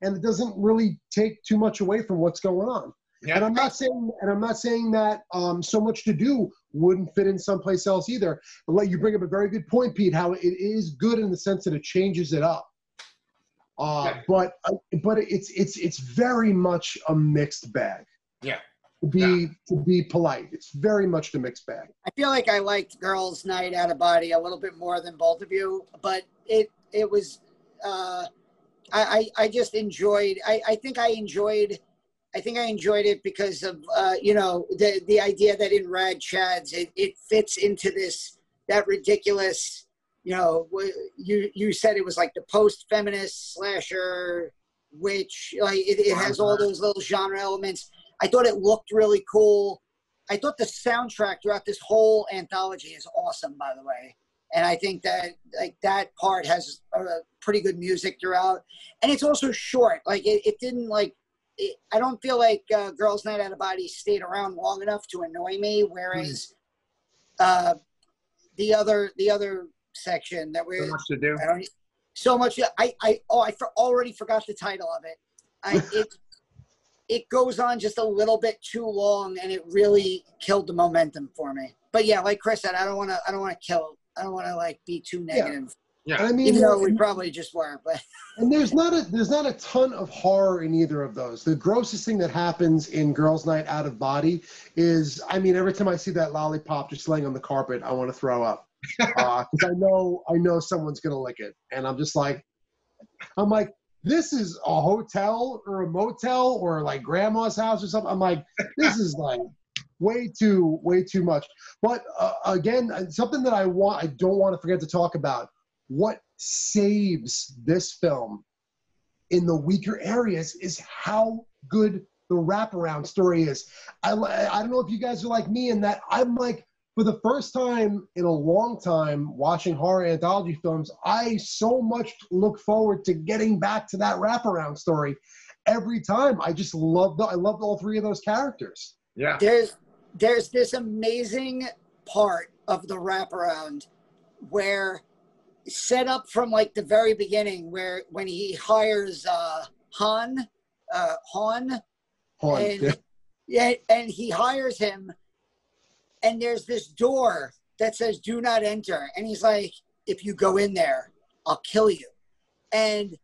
and it doesn't really take too much away from what's going on. Yeah. And I'm not saying, and I'm not saying that um, so much to do wouldn't fit in someplace else either. But let you bring up a very good point, Pete. How it is good in the sense that it changes it up. Uh, Yeah. But uh, but it's it's it's very much a mixed bag. Yeah. To be to be polite, it's very much the mixed bag. I feel like I liked Girls Night Out of Body a little bit more than both of you, but it it was uh, I, I I just enjoyed I, I think I enjoyed I think I enjoyed it because of uh, you know the the idea that in Rad Chads it, it fits into this that ridiculous you know you you said it was like the post feminist slasher which like it, it has all those little genre elements. I thought it looked really cool. I thought the soundtrack throughout this whole anthology is awesome, by the way. And I think that like that part has uh, pretty good music throughout, and it's also short. Like it, it didn't like. It, I don't feel like uh, Girls Night Out of Body stayed around long enough to annoy me, whereas uh, the other the other section that we're much to do. I don't so much. I I oh I for, already forgot the title of it. I [laughs] it it goes on just a little bit too long, and it really killed the momentum for me. But yeah, like Chris said, I don't want to. I don't want to kill. I don't want to like be too negative, Yeah. I mean, even though we probably just were. But [laughs] And there's not a there's not a ton of horror in either of those. The grossest thing that happens in Girls' Night Out of Body is, I mean, every time I see that lollipop just laying on the carpet, I want to throw up [laughs] because I know I know someone's gonna lick it, and I'm just like, I'm like, this is a hotel or a motel or like grandma's house or something. I'm like, this is like way too, way too much. But uh, again, uh, something that I want, I don't want to forget to talk about. What saves this film in the weaker areas is how good the wraparound story is. I, I don't know if you guys are like me in that I'm like, for the first time in a long time watching horror anthology films, I so much look forward to getting back to that wraparound story every time. I just love the, I loved all three of those characters. Yeah. There's there's this amazing part of the wraparound where set up from like the very beginning where when he hires uh Han uh Han, and yeah. yeah and he hires him and there's this door that says do not enter. And he's like if you go in there i'll kill you. And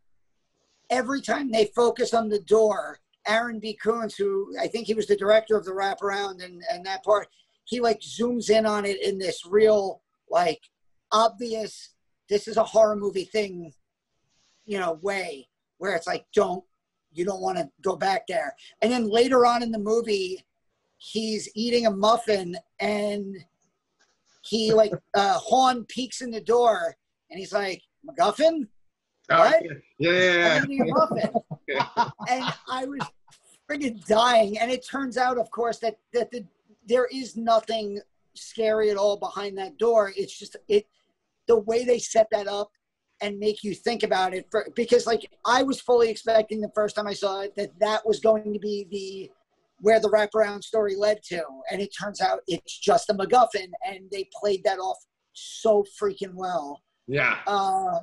every time they focus on the door aaron b. Koontz, who i think he was the director of the wraparound and, and that part he like zooms in on it in this real like obvious this is a horror movie thing you know way where it's like don't you don't want to go back there. And then later on in the movie he's eating a muffin and he like [laughs] uh Han peeks in the door and he's like MacGuffin? Oh, yeah, yeah, yeah. Eating a muffin. [laughs] And I was friggin' dying. And it turns out of course that that the, there is nothing scary at all behind that door. It's just it the way they set that up and make you think about it for, because like I was fully expecting the first time I saw it that that was going to be the where the wraparound story led to and it turns out it's just a MacGuffin and they played that off so freaking well Yeah. uh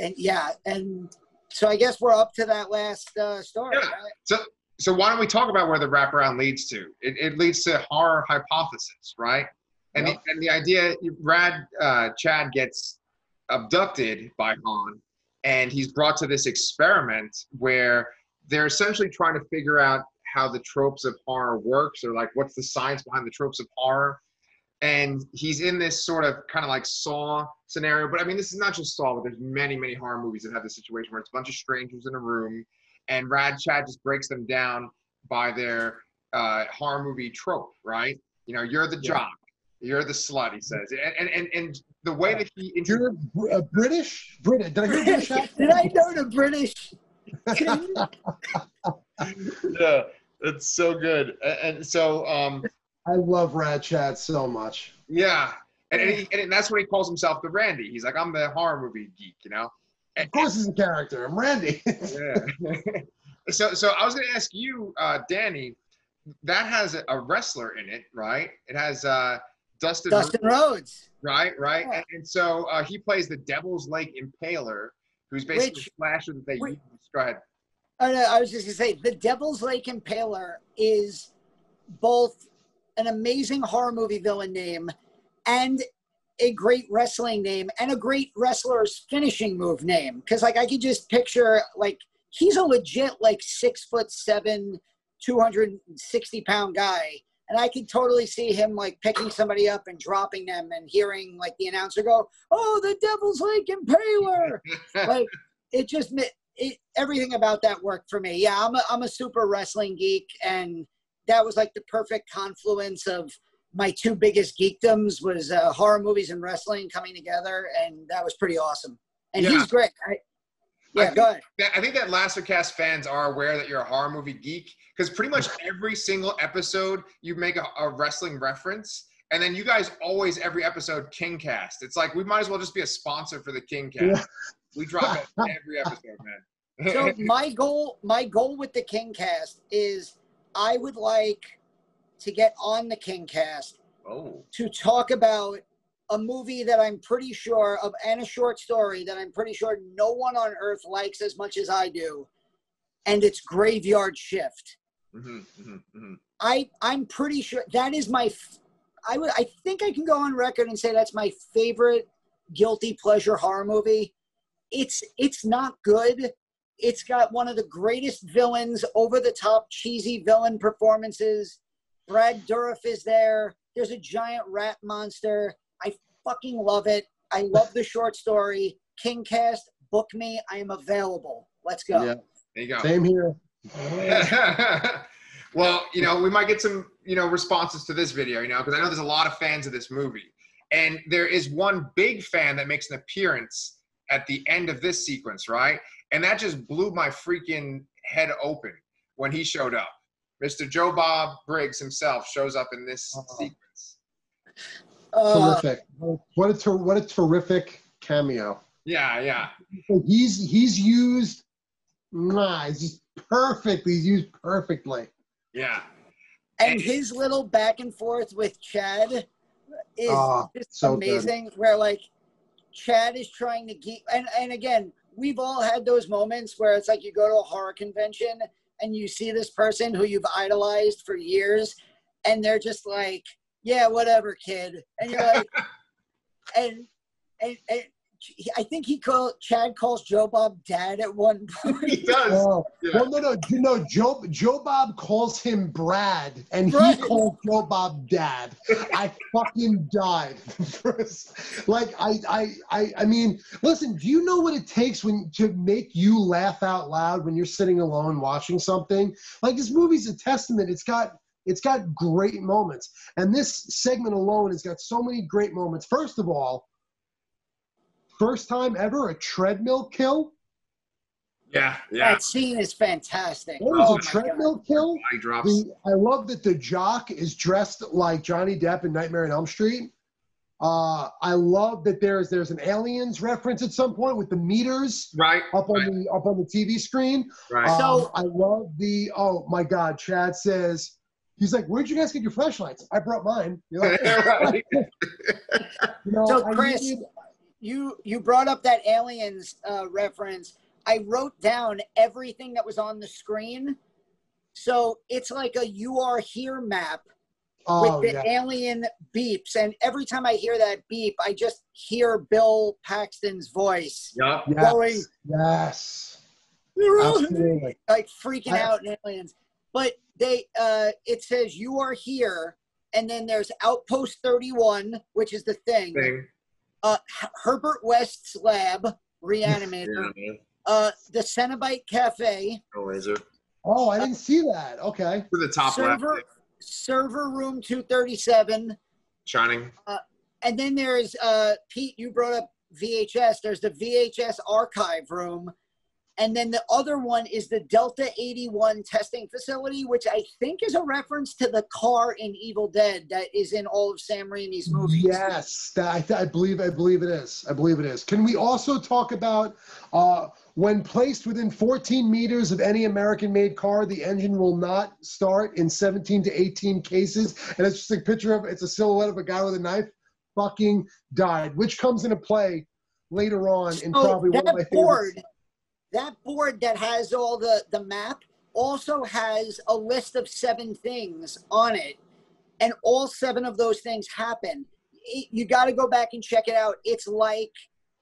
and yeah and so I guess we're up to that last uh story Yeah. right? So, so why don't we talk about where the wraparound leads to? It, it leads to horror hypothesis, right? And Yep. the, and the idea, Rad uh, Chad gets abducted by Han, and he's brought to this experiment where they're essentially trying to figure out how the tropes of horror works, or like what's the science behind the tropes of horror. And he's in this sort of kind of like Saw scenario, but I mean, this is not just Saw, but there's many, many horror movies that have this situation where it's a bunch of strangers in a room and Rad Chad just breaks them down by their uh, horror movie trope, right? You know, you're the Yeah. jock, you're the slut, he says, and and and, and the way that he You're a British? British? Did I hear British accent? did I know the British [laughs] yeah, it's so good, and, and so um, I love Rad Chad so much. yeah, and and, he, and that's what he calls himself the Randy. He's like, I'm the horror movie geek, you know. Of course, he's a character. I'm Randy. [laughs] Yeah. [laughs] so so I was gonna ask you, uh, Danny, that has a, a wrestler in it, right? It has uh, Dustin, Dustin Rhodes right, right, Yeah. and, and so uh, he plays the Devil's Lake Impaler, who's basically Which- slasher that they use. Go ahead. Oh, no, I was just gonna say the Devil's Lake Impaler is both an amazing horror movie villain name and a great wrestling name and a great wrestler's finishing move name. Because like I could just picture like he's a legit like six foot seven, two hundred and sixty pound guy. And I could totally see him like picking somebody up and dropping them and hearing like the announcer go, Oh, the Devil's Lake Impaler [laughs] like it just it, everything about that worked for me. Yeah, I'm a, I'm a super wrestling geek, and that was like the perfect confluence of my two biggest geekdoms was uh, horror movies and wrestling coming together, and that was pretty awesome. And Yeah. he's great. I, yeah, think- go ahead. That- I think that Lasser Cast fans are aware that you're a horror movie geek because pretty much [laughs] every single episode you make a, a wrestling reference, and then you guys always every episode Kingcast. It's like we might as well just be a sponsor for the Kingcast. Yeah. We drop it [laughs] every episode, man. So [laughs] my goal, my goal with the KingCast is I would like to get on the KingCast oh, to talk about a movie that I'm pretty sure of and a short story that I'm pretty sure no one on earth likes as much as I do, and it's Graveyard Shift. hmm hmm hmm I I'm pretty sure that is my f- I would I think I can go on record and say that's my favorite guilty pleasure horror movie. It's it's not good. It's got one of the greatest villains, over the top cheesy villain performances. Brad Dourif is there. There's a giant rat monster. I fucking love it. I love the short story. Kingcast, book me. I am available. Let's go. Yeah. There you go. Same here. [laughs] well, you know, we might get some, you know, responses to this video, you know, because I know there's a lot of fans of this movie. And there is one big fan that makes an appearance at the end of this sequence, right? And that just blew my freaking head open when he showed up. Mr. Joe Bob Briggs himself shows up in this Uh-huh. sequence. Uh, Terrific. What a ter- what a terrific cameo. Yeah, yeah. He's he's used. Nah, he's just perfect. He's used perfectly. Yeah. and his little back and forth with Chad is Ah, just so good. amazing. Where like Chad is trying to geek, and and again, we've all had those moments where it's like you go to a horror convention and you see this person who you've idolized for years, and they're just like, "Yeah, whatever, kid," and you're like, [laughs] and and. and I think he called Chad calls Joe Bob dad at one [laughs] point. He does. Oh, Yeah. well, no, no, you know, Joe Joe Bob calls him Brad, and he Right. calls Joe Bob Dad. I fucking died. [laughs] like I, I, I, I mean, listen. Do you know what it takes when to make you laugh out loud when you're sitting alone watching something? Like this movie's a testament. It's got it's got great moments, and this segment alone has got so many great moments. First of all, first time ever a treadmill kill. Yeah, yeah. That scene is fantastic. What was Oh a my God. treadmill kill? Body drops. The, I love that the jock is dressed like Johnny Depp in Nightmare on Elm Street. Uh, I love that there's there's an aliens reference at some point with the meters Right. up on Right. the up on the TV screen. Right. Um, So- I love the oh my god, Chad says he's like, where'd you guys get your flashlights? I brought mine. You're like, [laughs] right. [laughs] you know, So, I Chris, needed- you you brought up that aliens uh, reference. I wrote down everything that was on the screen. So it's like a "You Are Here" map oh with the yeah, alien beeps, and every time I hear that beep, I just hear Bill Paxton's voice Yup. going, yes, yes, "You're all here," absolutely. like freaking I- out in aliens. But they, uh, it says "You Are Here," and then there's Outpost 31, which is the thing. Thing. uh, H- Herbert West's lab, Reanimator, Yeah, uh, the Cenobite Cafe, No laser. Oh, I didn't see that. Okay. To the top server, left. server room 237, Shining. and then there's uh, Pete. You brought up VHS. There's the VHS archive room, and then the other one is the Delta 81 testing facility, which I think is a reference to the car in Evil Dead that is in all of Sam Raimi's movies. Yes, that, I, I believe I believe it is. I believe it is. Can we also talk about uh, when placed within 14 meters of any American-made car, the engine will not start in 17 to 18 cases, and it's just a picture of it's a silhouette of a guy with a knife. Fucking died, which comes into play later on in So probably one of my that favorites. That board that has all the the map also has a list of seven things on it, and all seven of those things happen. It- you got to go back and check it out. It's like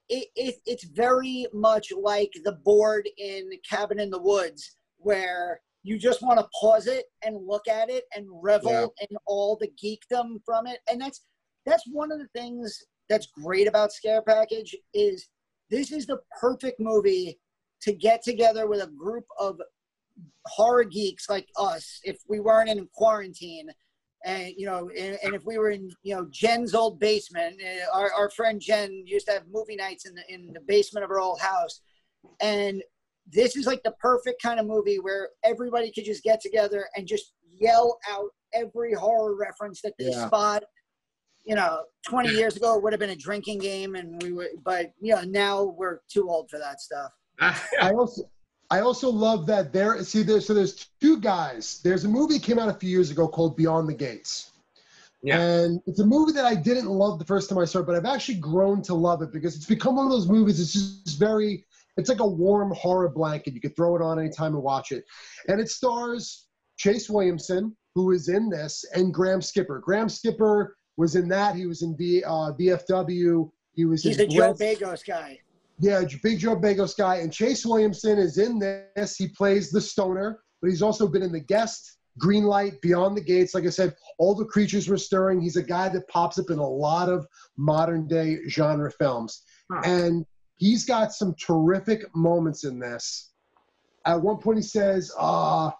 it, it it's very much like the board in Cabin in the Woods, where you just want to pause it and look at it and revel in all the geekdom from it, and that's that's one of the things that's great about Scare Package is this is the perfect movie to get together with a group of horror geeks like us if we weren't in quarantine and you know and, and if we were in you know jen's old basement uh, our, our friend jen used to have movie nights in the in the basement of her old house. And this is like the perfect kind of movie where everybody could just get together and just yell out every horror reference that they Yeah. spot. You know 20 years ago it would have been a drinking game and we would but you know now we're too old for that stuff I [laughs] also I also love that there see there so there's two guys. There's a movie came out a few years ago called Beyond the Gates. Yeah. And it's a movie that I didn't love the first time I saw it, but I've actually grown to love it because it's become one of those movies. It's just very, it's like a warm horror blanket. You could throw it on anytime and watch it. And it stars Chase Williamson, who is in this, and Graham Skipper. Graham Skipper was in that. He was in v, uh, VFW. He was he's in a joe Bliss. Begos guy Yeah, Big Joe Begos guy. And Chase Williamson is in this. He plays the stoner, but he's also been in The Guest, Green Light, Beyond the Gates. Like I said, all the creatures were stirring. He's a guy that pops up in a lot of modern day genre films. Huh. And he's got some terrific moments in this at one point he says, uh,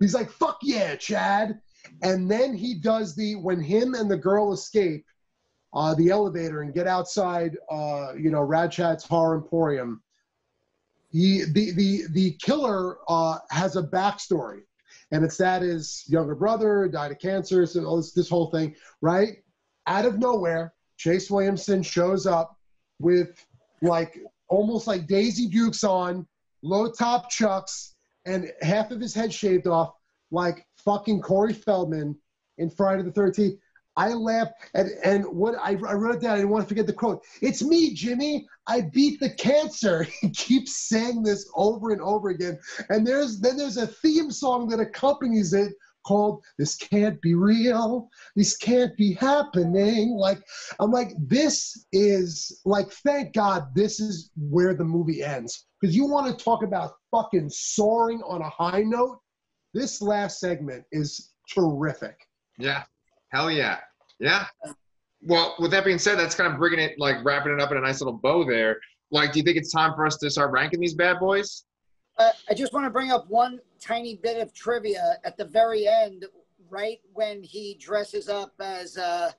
he's like, fuck yeah, Chad. And then he does the, when him and the girl escape uh, the elevator and get outside, uh, you know, Rad Chad's Horror Emporium, he, the, the, the killer uh, has a backstory. And it's that his younger brother died of cancer, so this, this whole thing, right? Out of nowhere, Chase Williamson shows up with like almost like Daisy Dukes on, low top chucks, and half of his head shaved off, like fucking Corey Feldman in Friday the 13th. I laughed, and, and what I, I wrote down. I didn't want to forget the quote. It's me, Jimmy. I beat the cancer. [laughs] He keeps saying this over and over again. And there's then there's a theme song that accompanies it called "This Can't Be Real. This Can't Be Happening." Like I'm like, this is like, thank God this is where the movie ends. Because you want to talk about fucking soaring on a high note. This last segment is terrific. Yeah. Hell yeah. Yeah. Well, with that being said, that's kind of bringing it, like wrapping it up in a nice little bow there. Like, do you think it's time for us to start ranking these bad boys? Uh, I just want to bring up one tiny bit of trivia at the very end, right when he dresses up as uh,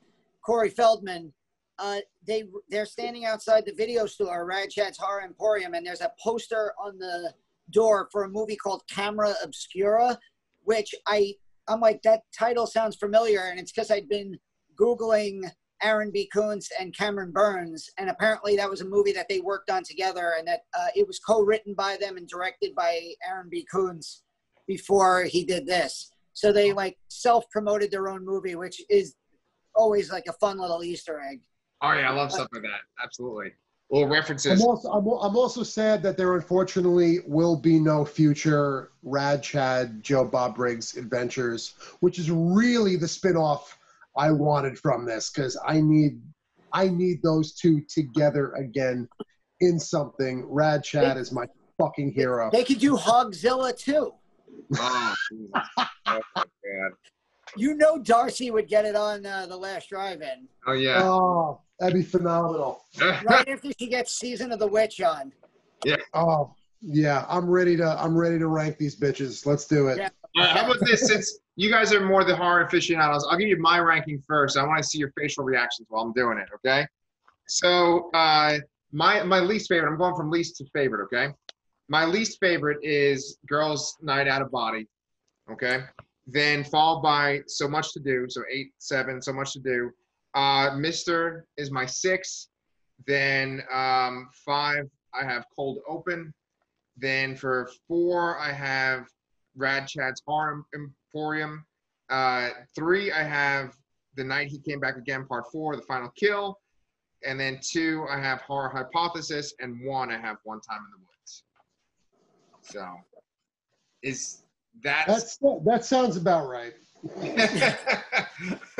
Corey Feldman. Uh, they they're standing outside the video store, Rad Horror Emporium, and there's a poster on the door for a movie called Camera Obscura, which I I'm like that title sounds familiar, and it's because I'd been googling Aaron B. Koontz and Cameron Burns, and apparently that was a movie that they worked on together, and that uh, it was co-written by them and directed by Aaron B. Koontz before he did this. So they like self-promoted their own movie, which is always like a fun little Easter egg. Oh yeah, I love stuff like that. Absolutely. Little references. I'm also, I'm, I'm also sad that there unfortunately will be no future Rad Chad Joe Bob Briggs adventures, which is really the spin-off I wanted from this because I need I need those two together again in something. Rad Chad is my fucking hero. They could do Hogzilla too. Oh, [laughs] Jesus. oh. You know Darcy would get it on uh, the last drive-in Oh yeah. Oh, that'd be phenomenal. [laughs] right after she gets Season of the Witch on. Yeah. Oh, yeah, I'm ready to I'm ready to rank these bitches. Let's do it. Yeah. All right, how about this? Since you guys are more the horror aficionados, I'll give you my ranking first. I want to see your facial reactions while I'm doing it. Okay. So uh, my my least favorite. I'm going from least to favorite. Okay. My least favorite is Girls' Night Out of Body. Okay. Then followed by So Much to Do. So eight, seven, So Much to Do. Uh, Mister is my six. Then um, five, I have Cold Open. Then for four, I have Rad Chad's Horror Emporium. Uh, three, I have The Night He Came Back Again, Part Four, The Final Kill. And then two, I have Horror Hypothesis. And one, I have One Time in the Woods. So, is that. That's that sounds about right. [laughs]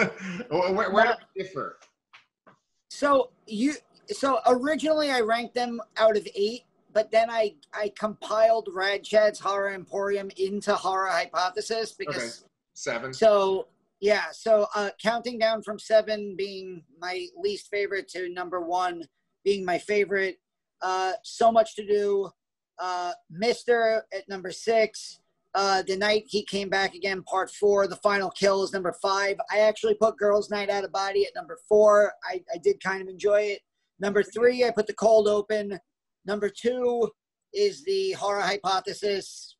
where, where do we differ? So you so originally I ranked them out of eight, but then I I compiled Rad Chad's Horror Emporium into Horror Hypothesis because Okay. Seven. so yeah, so uh, counting down from seven being my least favorite to number one being my favorite. Uh, so much to do. Uh, Mister at number six. Uh, the night he came back again, part four. The final kill is number five. I actually put Girls' Night Out of Body at number four. I, I did kind of enjoy it. Number three, I put The Cold Open. Number two is the Horror Hypothesis,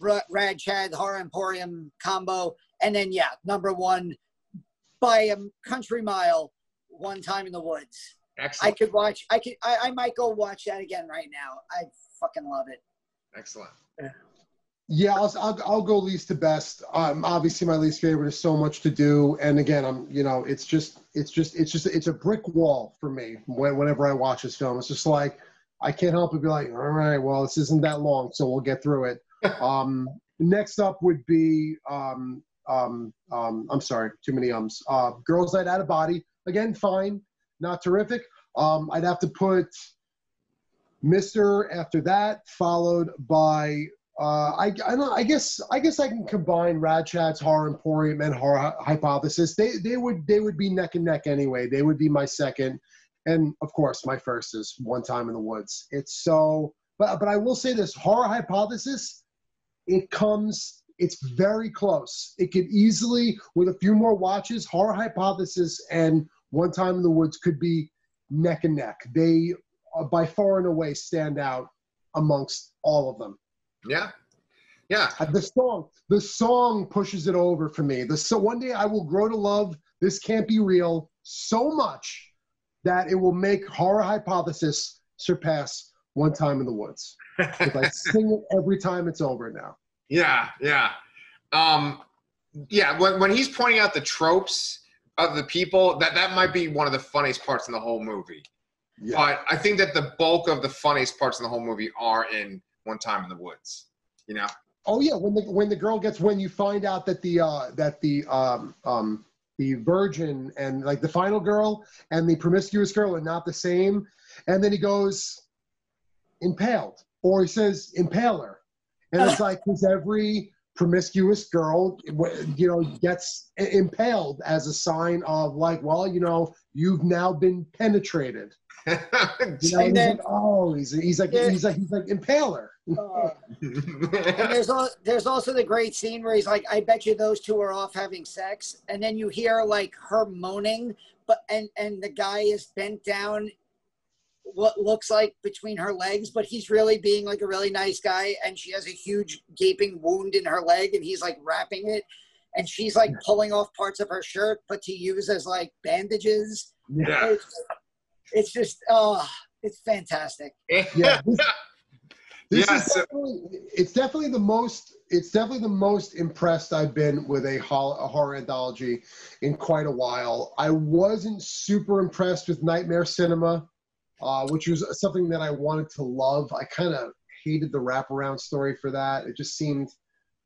Ra- Rad Chad, Horror Emporium combo. And then, yeah, number one by a country mile, One Time in the Woods. I could watch, I could, I, I might go watch that again right now. I fucking love it. Excellent. Yeah, I'll, I'll, I'll go least to best. Um, obviously, my least favorite is so much to do, and again, I'm you know, it's just it's just it's just it's a brick wall for me when, whenever I watch this film. It's just like I can't help but be like, all right, well, this isn't that long, so we'll get through it. [laughs] um, next up would be um, um, um, I'm sorry, too many ums. Uh, Girls Night Out of Body again, fine, not terrific. Um, I'd have to put Mister after that, followed by uh, I, I, guess I guess I can combine Rad Chad's Horror Emporium and Horror Hypothesis. They they would they would be neck and neck anyway. They would be my second, and of course my first is One Time in the Woods. It's so, but but I will say this: Horror Hypothesis it comes. It's very close. It could easily, with a few more watches, Horror Hypothesis and One Time in the Woods could be neck and neck. They, uh, by far and away, stand out amongst all of them. Yeah. Yeah. Uh, The song, the song pushes it over for me. The so one day I will grow to love this can't be real so much that it will make horror hypothesis surpass one time in the woods. If I [laughs] sing it every time it's over now. Yeah, yeah. Um, yeah, when, when he's pointing out the tropes of the people, that, that might be one of the funniest parts in the whole movie. Yeah. But I think that the bulk of the funniest parts in the whole movie are in One Time in the Woods. You know? Oh yeah, when the when the girl gets when you find out that the uh that the um um the virgin and like the final girl and the promiscuous girl are not the same, and then he goes impaled or he says impaler, and it's [laughs] like because every promiscuous girl you know gets impaled as a sign of like well you know you've now been penetrated [laughs] you know, And he's then- like, oh he's he's like he's like he's like impaler. Uh, [laughs] and there's al- there's also the great scene where he's like, "I bet you those two are off having sex," and then you hear like her moaning, but and and the guy is bent down, what looks like between her legs, but he's really being like a really nice guy, and she has a huge gaping wound in her leg, and he's like wrapping it, and she's like pulling off parts of her shirt, but to use as like bandages. yeah. It's, it's just, oh, it's fantastic. [laughs] Yeah, this- This Yeah, [laughs] is so- definitely, it's definitely the most it's definitely the most impressed I've been with a, hol- a horror anthology in quite a while. I wasn't super impressed with Nightmare Cinema, uh, which was something that I wanted to love. I kind of hated the wraparound story for that. It just seemed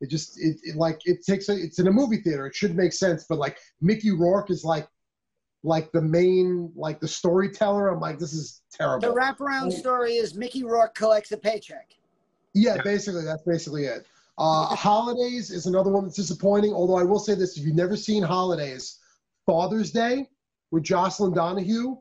it just it, it like it takes a, it's in a movie theater. It should make sense, but like Mickey Rourke is like like the main like the storyteller. I'm like this is terrible. The wraparound story is Mickey Rourke collects a paycheck. Yeah, Yeah. basically, that's basically it. Uh, Holidays is another one that's disappointing. Although I will say this: if you've never seen Holidays, Father's Day with Jocelin Donahue,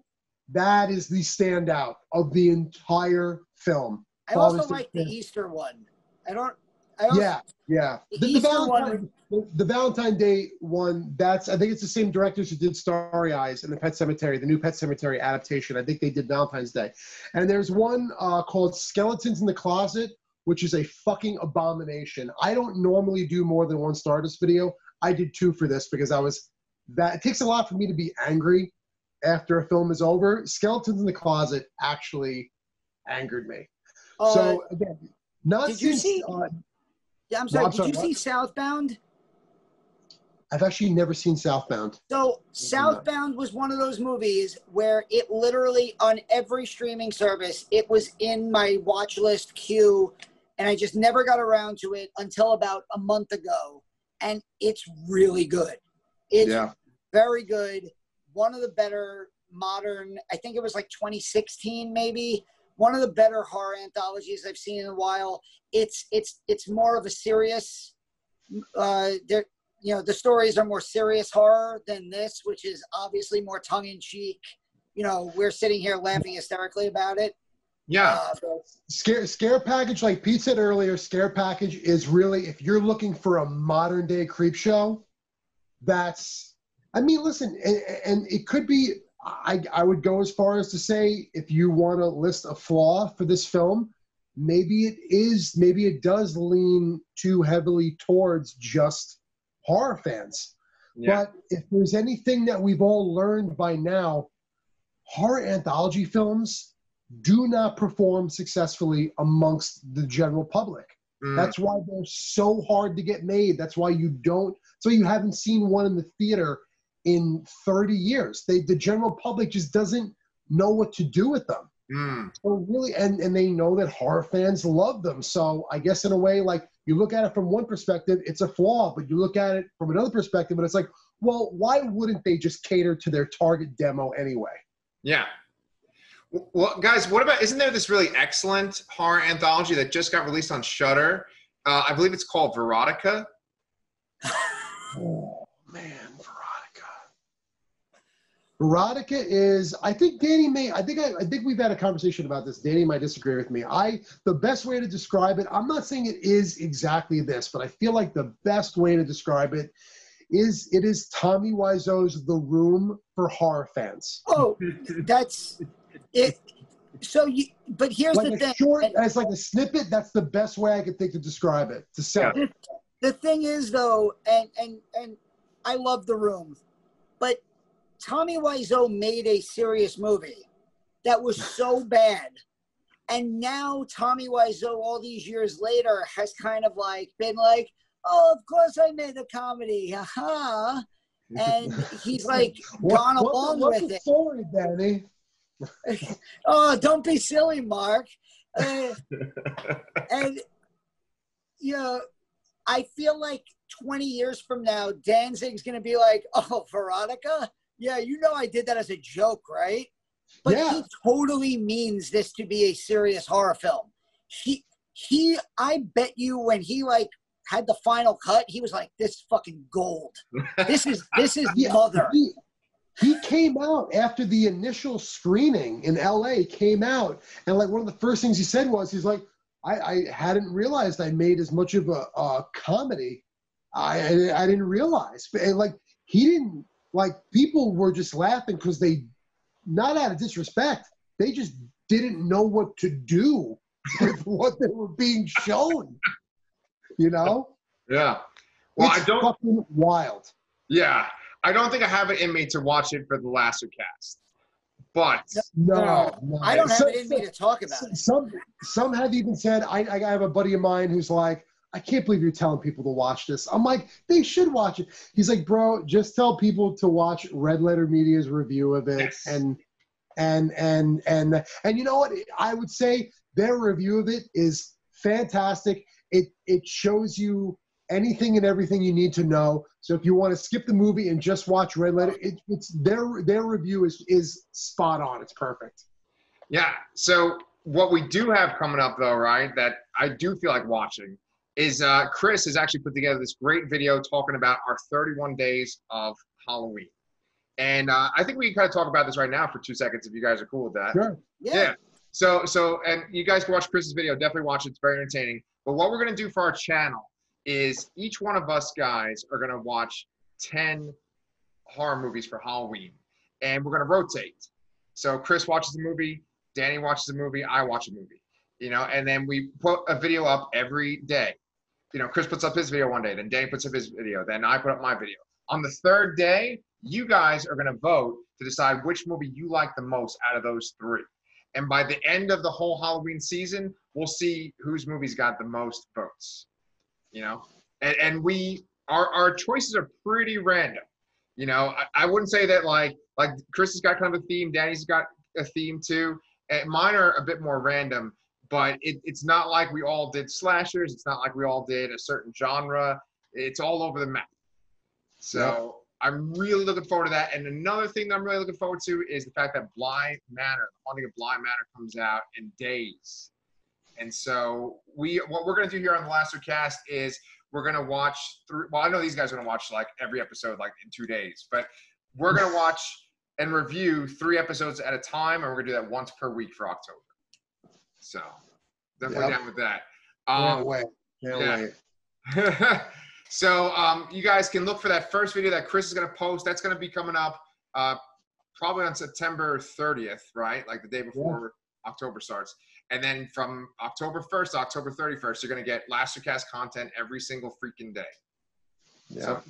that is the standout of the entire film. I also Father's Day like the Easter one. I don't. Also, Yeah, yeah. The The, the Valentine, the, the Valentine Day one. That's I think it's the same directors who did Starry Eyes and the Pet Sematary, the new Pet Sematary adaptation. I think they did Valentine's Day, and there's one uh, called Skeletons in the Closet, which is a fucking abomination. I don't normally do more than one Stardust video. I did two for this because I was that. It takes a lot for me to be angry after a film is over. Skeletons in the Closet actually angered me. Uh, so again, not did you see- uh, yeah, I'm sorry. I'm did sorry, you what? see Southbound? I've actually never seen Southbound. So Southbound was one of those movies where it literally on every streaming service it was in my watch list queue, and I just never got around to it until about a month ago, and it's really good. It's very good. One of the better modern, I think it was like 2016 maybe. One of the better horror anthologies I've seen in a while. It's it's it's more of a serious. Uh, there, you know, the stories are more serious horror than this, which is obviously more tongue in cheek. You know, we're sitting here laughing hysterically about it. Yeah. Uh, but Scare scare package, like Pete said earlier, scare package is really if you're looking for a modern day Creepshow, that's I mean, listen, and, and it could be I I would go as far as to say if you want to list a flaw for this film, maybe it is maybe it does lean too heavily towards just horror fans. Yeah. But if there's anything that we've all learned by now, horror anthology films do not perform successfully amongst the general public. Mm. That's why they're so hard to get made. That's why you don't. So you haven't seen one in the theater in 30 years. They, the general public just doesn't know what to do with them. Mm. So really, and and they know that horror fans love them. So I guess in a way, like you look at it from one perspective, it's a flaw, but you look at it from another perspective, and it's like, well, why wouldn't they just cater to their target demo anyway? Yeah. Well, guys, what about? Isn't there this really excellent horror anthology that just got released on Shudder? Uh, I believe it's called Veronica. [laughs] Oh man. Erotica is. I think Danny may. I think I, I think we've had a conversation about this. Danny might disagree with me. I the best way to describe it. I'm not saying it is exactly this, but I feel like the best way to describe it is it is Tommy Wiseau's The Room for horror fans. Oh, that's it. So you, but here's Like the a thing. short, and as like a snippet. That's the best way I could think to describe it. To sell it. the thing is, though, and and and I love the room, but Tommy Wiseau made a serious movie that was so bad, and now Tommy Wiseau, all these years later, has kind of like been like, "Oh, of course I made a comedy, haha," and he's like [laughs] What- gone what- along what's with it. story, Danny? [laughs] oh, don't be silly, Mark. Uh, [laughs] and you know, I feel like 20 years from now, Danzig's gonna be like, "Oh, Verotika, yeah, you know, I did that as a joke, right?" But Yeah. he totally means this to be a serious horror film. He, he, I bet you, when he like had the final cut, he was like, "This is fucking gold. This is this is [laughs] Yeah, mother." He, he came out after the initial screening in LA came out, and like one of the first things he said was, he's like, I, I hadn't realized I made as much of a, a comedy. I, I I didn't realize, but and like he didn't like people were just laughing because they, not out of disrespect, they just didn't know what to do [laughs] with what they were being shown. You know, Yeah. Well, it's I don't. fucking wild. Yeah, I don't think I have it in me to watch it for the Lasser Cast, but No, no. I don't have So- it in me to talk about it. Some some have even said I, I have a buddy of mine who's like I can't believe you're telling people to watch this. I'm like they should watch it. He's like, bro, just tell people to watch Red Letter Media's review of it, Yes. and and and and and you know what? I would say their review of it is fantastic. It it shows you anything and everything you need to know. So if you want to skip the movie and just watch Red Letter, it, it's their their review is is spot on. It's perfect. Yeah. So what we do have coming up though, right? That I do feel like watching is uh, Chris has actually put together this great video talking about our 31 days of Halloween, and uh, I think we can kind of talk about this right now for two seconds if you guys are cool with that. Sure. Yeah. So so and you guys can watch Chris's video. Definitely watch it. It's very entertaining. But what we're gonna do for our channel is each one of us guys are gonna watch 10 horror movies for Halloween, and we're gonna rotate. So Chris watches a movie, Danny watches a movie, I watch a movie. You know, and then we put a video up every day. You know, Chris puts up his video one day, then Danny puts up his video, then I put up my video. On the third day, you guys are gonna vote to decide which movie you like the most out of those three. And by the end of the whole Halloween season, we'll see whose movies got the most votes. You know, and and we our our choices are pretty random. You know, I, I wouldn't say that like like Chris has got kind of a theme, Danny's got a theme too. And mine are a bit more random, but it, it's not like we all did slashers. It's not like we all did a certain genre. It's all over the map. So I'm really looking forward to that. And another thing that I'm really looking forward to is the fact that Bly Manor, the Haunting of Bly Manor, comes out in days. And so we, what we're gonna do here on the Lasser Cast is we're gonna watch through. Well, I know these guys are gonna watch like every episode like in two days, but we're gonna [laughs] watch and review three episodes at a time, and we're gonna do that once per week for October. So definitely Yep. down with that. Can't Um, wait. Can't yeah. wait. [laughs] so um, you guys can look for that first video that Chris is going to post. That's going to be coming up uh, probably on September 30th, right? Like the day before October starts. And then from October 1st to October 31st, you're going to get Lassercast content every single freaking day. Yeah. So, Can't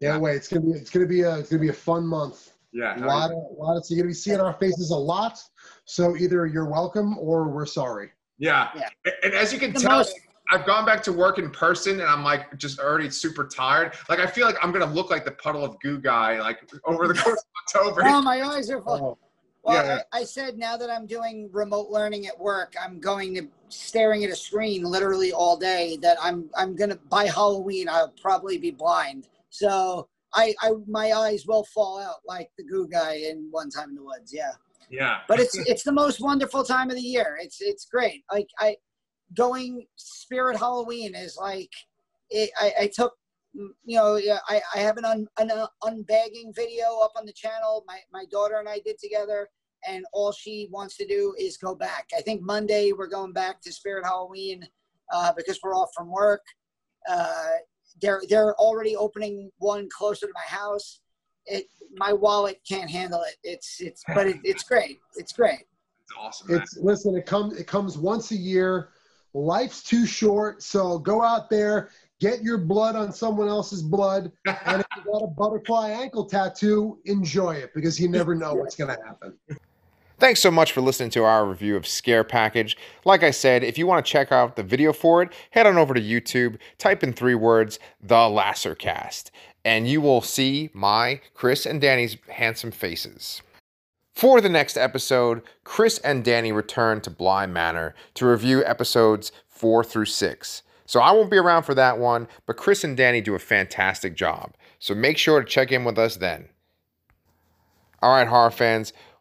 yeah. wait. It's gonna be it's gonna be a it's gonna be a fun month. Yeah. A lot of a lot of so you're gonna be seeing our faces a lot. So either you're welcome or we're sorry. yeah. Yeah. And as you can The tell, most- I've gone back to work in person and I'm like just already super tired. Like I feel like I'm going to look like the puddle of goo guy like over the course of October. Oh, my eyes are full. Oh, Well, Yeah. I, I said now that I'm doing remote learning at work, I'm going to staring at a screen literally all day. That I'm I'm gonna by Halloween I'll probably be blind. So I, I my eyes will fall out like the goo guy in One Time in the Woods. Yeah, yeah. but it's it's the most wonderful time of the year. It's it's great. Like I going Spirit Halloween is like it, I, I took you know, I, I have an, un, an uh, unbagging video up on the channel. My, my daughter and I did together, and all she wants to do is go back. I think Monday we're going back to Spirit Halloween uh, because we're off from work. Uh, they're they're already opening one closer to my house. It my wallet can't handle it. It's it's but it, it's great. It's great. It's awesome. Man. It's listen. It comes. It comes once a year. Life's too short, so go out there, get your blood on someone else's blood, and if you got a butterfly ankle tattoo, enjoy it because you never know what's going to happen. Thanks so much for listening to our review of Scare Package. Like I said, if you want to check out the video for it, head on over to YouTube, type in three words, The Lassercast, and you will see my, Chris, and Danny's handsome faces. For the next episode, Chris and Danny return to Bly Manor to review episodes four through six. So I won't be around for that one, but Chris and Danny do a fantastic job. So make sure to check in with us then. All right, horror fans,